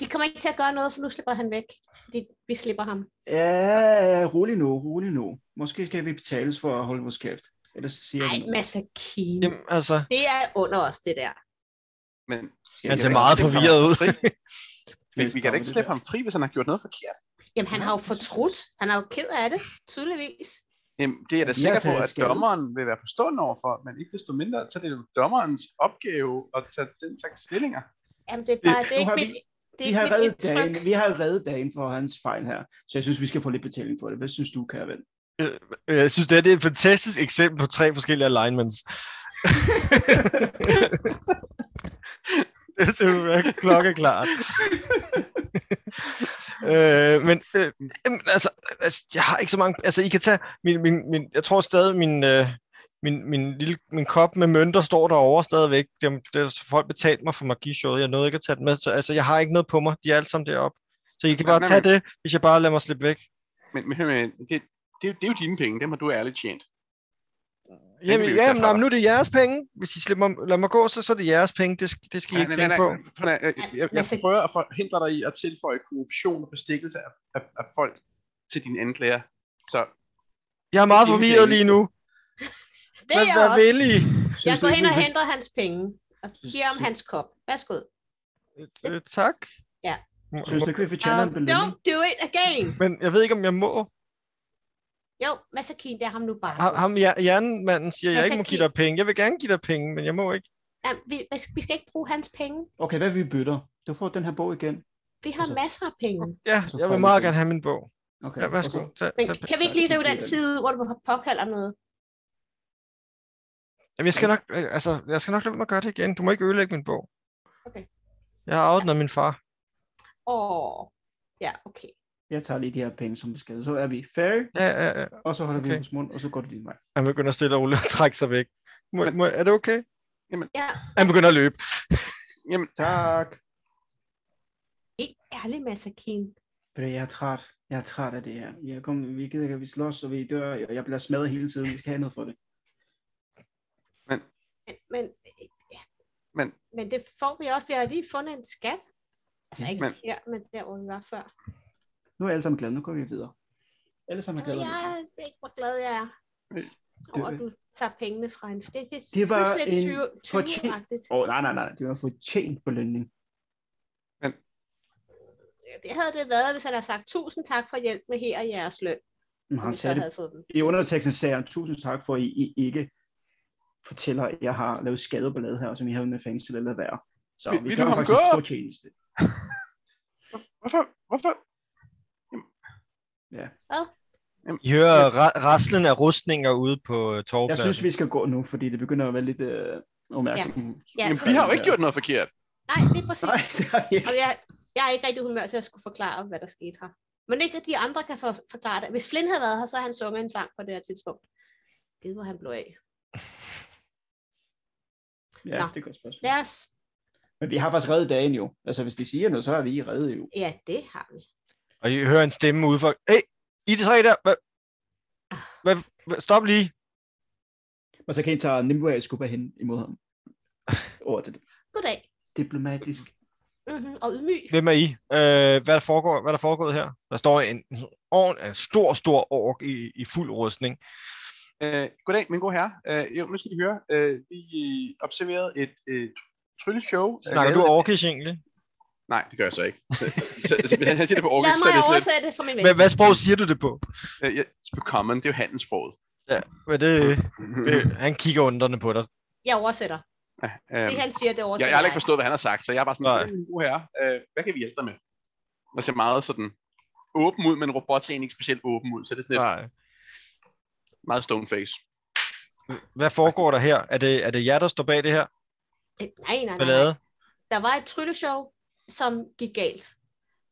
De kommer ikke til at gøre noget, for nu slipper han væk. De, vi slipper ham. Ja, rolig nu, rolig nu. Måske skal vi betales for at holde vores kæft. Ellers siger noget. Masakine. Jamen, altså, Det er under os, det der. Men han ser meget forvirret ud. fri. vi, kan da ikke slippe ham fri, hvis han har gjort noget forkert. Jamen, han har jo fortrudt. Han er jo ked af det, tydeligvis. Jamen, det er jeg da sikker på, at dommeren vil være forstående overfor, men ikke desto mindre, så er det jo dommerens opgave at tage den slags stillinger. Jamen, det er bare, det er nu ikke har mit, vi- det er Vi har, ikke reddet dagen, vi har reddet dagen for hans fejl her, så jeg synes, vi skal få lidt betaling for det. Hvad synes du, kære ven? Jeg synes, det, her, det er et fantastisk eksempel på tre forskellige alignments. det er simpelthen klokkeklart. øh, men øh, altså, altså, jeg har ikke så mange... Altså, I kan tage... Min, min, min, jeg tror stadig, min, øh, min, min, lille, min kop med mønter står derovre stadigvæk. Det, det, folk betalte mig for magishowet. Jeg nåede ikke at tage den med. Så, altså, jeg har ikke noget på mig. De er alle sammen deroppe. Så I kan Nej, bare nej, tage men- det, hvis jeg bare lader mig slippe væk. Men, men, men det, det, er jo- det er jo dine penge, dem har du ærligt tjent. Jamen, jamen, nej, nu er det jeres penge. Hvis I slipper, lader mig gå, så, så er det jeres penge. Det, skal- det skal I ikke tænke på. Jeg, jeg, jeg, jeg prøver at forhindre dig i at tilføje korruption og bestikkelse af, af, af folk til dine anklager. Så Jeg er meget forvirret lige nu. Det er hvad også. vil I? Jeg går hen og henter hans penge. Og giver ham hans kop. Værsgo. Øh, tak. Ja. Synes du ikke, vi fortjener Um, en belønning? don't do it again. Men jeg ved ikke, om jeg må. Jo, Masakine, det er ham nu bare. Ham, ham jer- jernmanden siger, jeg ikke må give giv- dig penge. Jeg vil gerne give dig penge, men jeg må ikke. Jamen, vi, vi skal ikke bruge hans penge. Okay, hvad vi bytter? Du får den her bog igen. Vi har Altså- masser af penge. Ja, Så jeg vil vi meget gerne have min bog. Okay. Ja, værsgo. så- Tag, Men tag, kan vi ikke lige rive den side ud, hvor du påkalder noget? Jamen, jeg skal nok, øh, altså, jeg skal nok lade at gøre det igen. Du må ikke ødelægge min bog. Okay. Jeg har afdnet min far. Åh, ja, okay. Jeg tager lige de her penge som besked. Så er vi færdige, Ja, ja, ja. og så holder vi Okay. vores mund, og så går det din vej. Han begynder stille og roligt at trække sig væk. Må, må, er det okay? Ja, Han begynder at løbe. jamen, Tak. helt ærlig, Masakine. Fordi jeg er træt. Jeg er træt af det her. Jeg kom, vi gider ikke, at vi slås, og vi dør, og jeg bliver smadret hele tiden. Vi skal have noget for det. Men, men, ja. Men- men det får vi også. Vi har lige fundet en skat. Altså Ja, ikke men- her, men der, hvor vi var før. Nu er alle sammen glade. Nu går vi videre. Alle sammen er glade. Jeg er ikke, hvor glad jeg er. over, at du tager pengene fra en... Det, det, Det var fuldstændig en fortjent- oh, nej, nej, nej. Det var en fortjent belønning. Det havde det været, hvis han havde sagt, tusind tak for hjælp med her og jeres løn. Men Og han vi sagde det havde fået dem. I underteksten sagde han, tusind tak for, at I, I ikke fortæller, at jeg har lavet skadeballade her, som I har med fængsel eller være. Så Vil- vi vil gør faktisk gå? en stor tjeneste. Hvorfor? Hvorfor? Ja. I hører ra- raslen af rustninger ude på øh, Jeg torvpladsen. synes, vi skal gå nu, fordi det begynder at være lidt øh, opmærksom. Ja, Jamen, så- vi har jo ikke gjort noget forkert. Nej, det er præcis. Nej, det har vi ikke. Og jeg, jeg er ikke rigtig i humør til at skulle forklare, hvad der skete her. Men ikke, at de andre kan for, forklare det. Hvis Flynn havde været her, så havde han sunget en sang på det her tidspunkt. Gid, hvor han blev af. Ja, Nå. det er godt spørgsmål. Lad os... Men vi har faktisk reddet dagen jo. Altså, hvis de siger noget, så er vi reddet jo. Ja, det har vi. Og I hører en stemme ude for... Hey, I de tre der! Hvad? Hvad? hvad- Stop lige! Og så kan I tage Nimue og skubbe hen imod ham. Over det Goddag. diplomatisk. Mm-hmm. Og ydmyg. Hvem er I? Øh, hvad, der foregår, hvad er der foregået her? Der står en, en, en stor, stor ork i, i fuld rustning. Øh, goddag, min gode herre. Øh, jo, nu skal I høre. Øh, vi observerede et øh, trylleshow. Snakker øh, du orkish egentlig? Nej, det gør jeg så ikke. Så, så, så, han siger det på orkish, Lad så er mig det sådan det for min ven. Hvad, hvad sprog siger du det på? Øh, ja, på common, det er jo handelssproget. Ja, men det, det, han kigger undrende på dig. Jeg oversætter. Ja, øhm, Det han siger, det jeg, oversætter jeg har heller ikke forstået, hvad han har sagt, så jeg er bare sådan, Nej. "Øh, gode herre, øh, hvad kan vi hjælpe dig med? Og ser meget sådan åben ud, men robot ser ikke specielt åben ud, så det er sådan lidt Nej. meget stoneface. Hvad foregår der her? Er det, er det jer, der står bag det her? Øh, Nej, nej, nej, Ballade? Der var et trylleshow, som gik galt.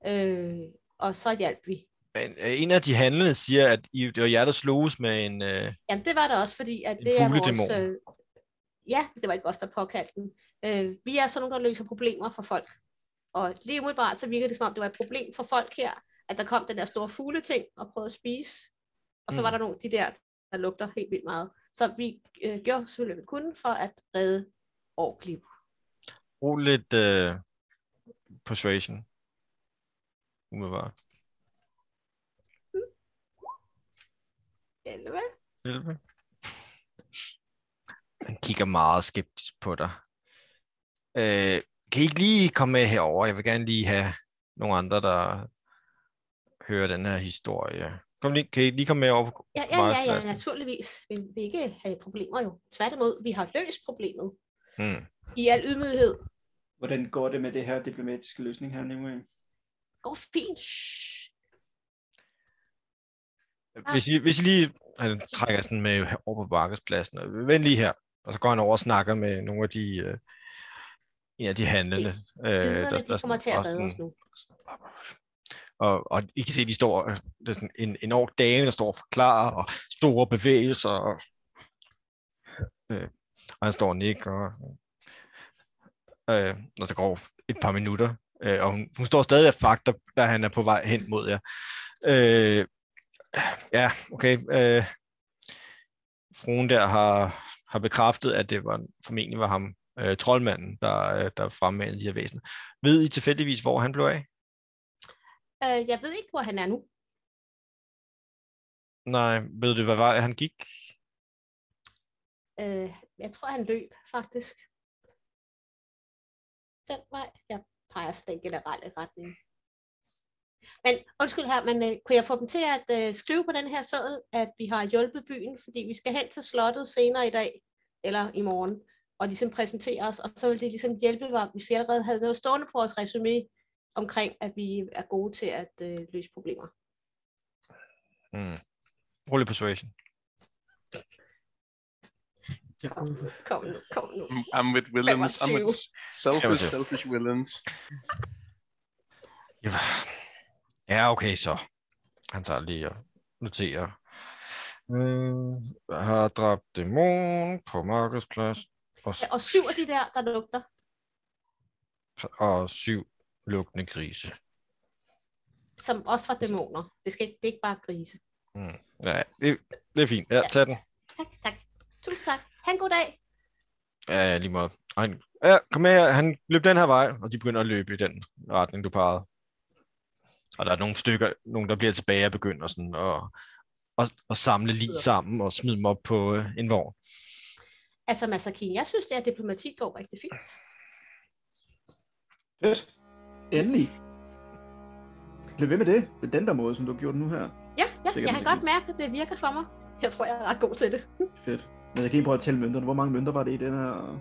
Øh, og så hjalp vi. Men øh, en af de handlende siger, at I, det var jer, der sloges med en... Øh, Jamen, det var det også, fordi at det er vores... Øh, ja, det var ikke os, der påkaldte den. Øh, vi er sådan nogle, der løser problemer for folk. Og lige umiddelbart, så virker det som om, det var et problem for folk her, at der kom den der store fugleting og prøvede at spise. Og så Mm. var der nogle af de der, der lugter helt vildt meget. Så vi øh, gjorde selvfølgelig, hvad vi kunne for at redde orkliv. brug lidt øh, persuasion. Umiddelbart. 11. 11. Han kigger meget skeptisk på dig. Øh, kan I ikke lige komme med herover? Jeg vil gerne lige have nogle andre, der hører den her historie. Kom lige, kan I lige komme med over på Ja, ja, ja, ja, naturligvis. Vi vil ikke have problemer jo. Tværtimod, vi har løst problemet Hmm. i al ydmyghed. Hvordan går det med det her diplomatiske løsning her, Nimue? Går fint. Shh. Hvis I, hvis I lige han trækker sådan med over på markedspladsen, og vend lige her, og så går han over og snakker med nogle af de, øh, en af de handlende. Øh, Vidnerne, de kommer til at redde os nu. Og, og I kan se, de står, øh, det er sådan en, en år dame, der står og forklarer, og store bevægelser, og, øh, og han står og nikker, og, øh, og så går et par minutter, øh, og hun, hun står stadig af fakter, da han er på vej hen mod jer. Øh, ja, okay. Øh, fruen der har, har bekræftet, at det var formentlig var ham, øh, troldmanden, der, øh, der fremmanede de her væsener. Ved I tilfældigvis, hvor han blev af? Øh, jeg ved ikke, hvor han er nu. Nej, ved du, hvad vej han gik? Øh, jeg tror, han løb, faktisk. Den vej. Jeg peger så den generelle retning. Men undskyld her, men øh, kunne jeg få dem til at øh, skrive på den her sædel, at vi har hjulpet byen, fordi vi skal hen til slottet senere i dag, eller i morgen, og ligesom præsentere os, og så vil det ligesom hjælpe mig, hvis vi allerede havde noget stående på vores resume, omkring, at vi er gode til at øh, løse problemer. Mm. Rolig persuasion. Kom nu, kom nu. I'm with villains. I'm 25. with selfish, 25. selfish villains. Ja, Ja, okay så. Han tager lige og noterer. Øh, har dræbt dæmon på markedsplads. Og, Ja, og syv af de der, der lugter. og syv lugtende grise. som også var dæmoner. Det, skal ikke, det er ikke bare grise. Mm. Ja, det, det er fint. Ja, Ja. tag den. Tak, tak. Tusind tak. Ha' en god dag. Ja, ja, lige måde. Og Han, ja, kom med her. Han løb den her vej, og de begynder at løbe i den retning, du pegede. Og der er nogle stykker, nogle der bliver tilbage og begynder sådan at, og, og samle lige sammen og smide dem op på øh, en vogn. Altså, Masakin, jeg synes, det er diplomati går rigtig fint. Fedt. Endelig. Bliv ved med det. På den der måde, som du har gjort nu her. Ja, ja Sikkert, jeg kan Masakin. godt mærke, at det virker for mig. Jeg tror, jeg er ret god til det. Fedt. Men jeg kan ikke prøve at tælle mønterne. Hvor mange mønter var det i den her?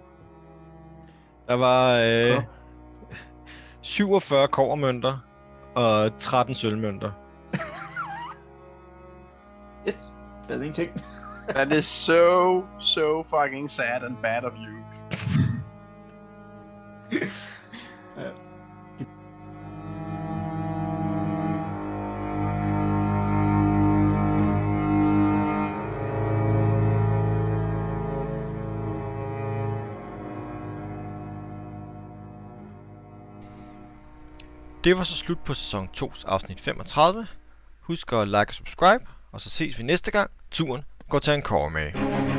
Der var øh, Kop? 47 kovermønter og 13 sølvmønter. Yes. Det er ingenting. That is so, so fucking sad and bad of you. Det var så slut på sæson 2's afsnit 35. Husk at like og subscribe, og så ses vi næste gang. Turen går til en kår med.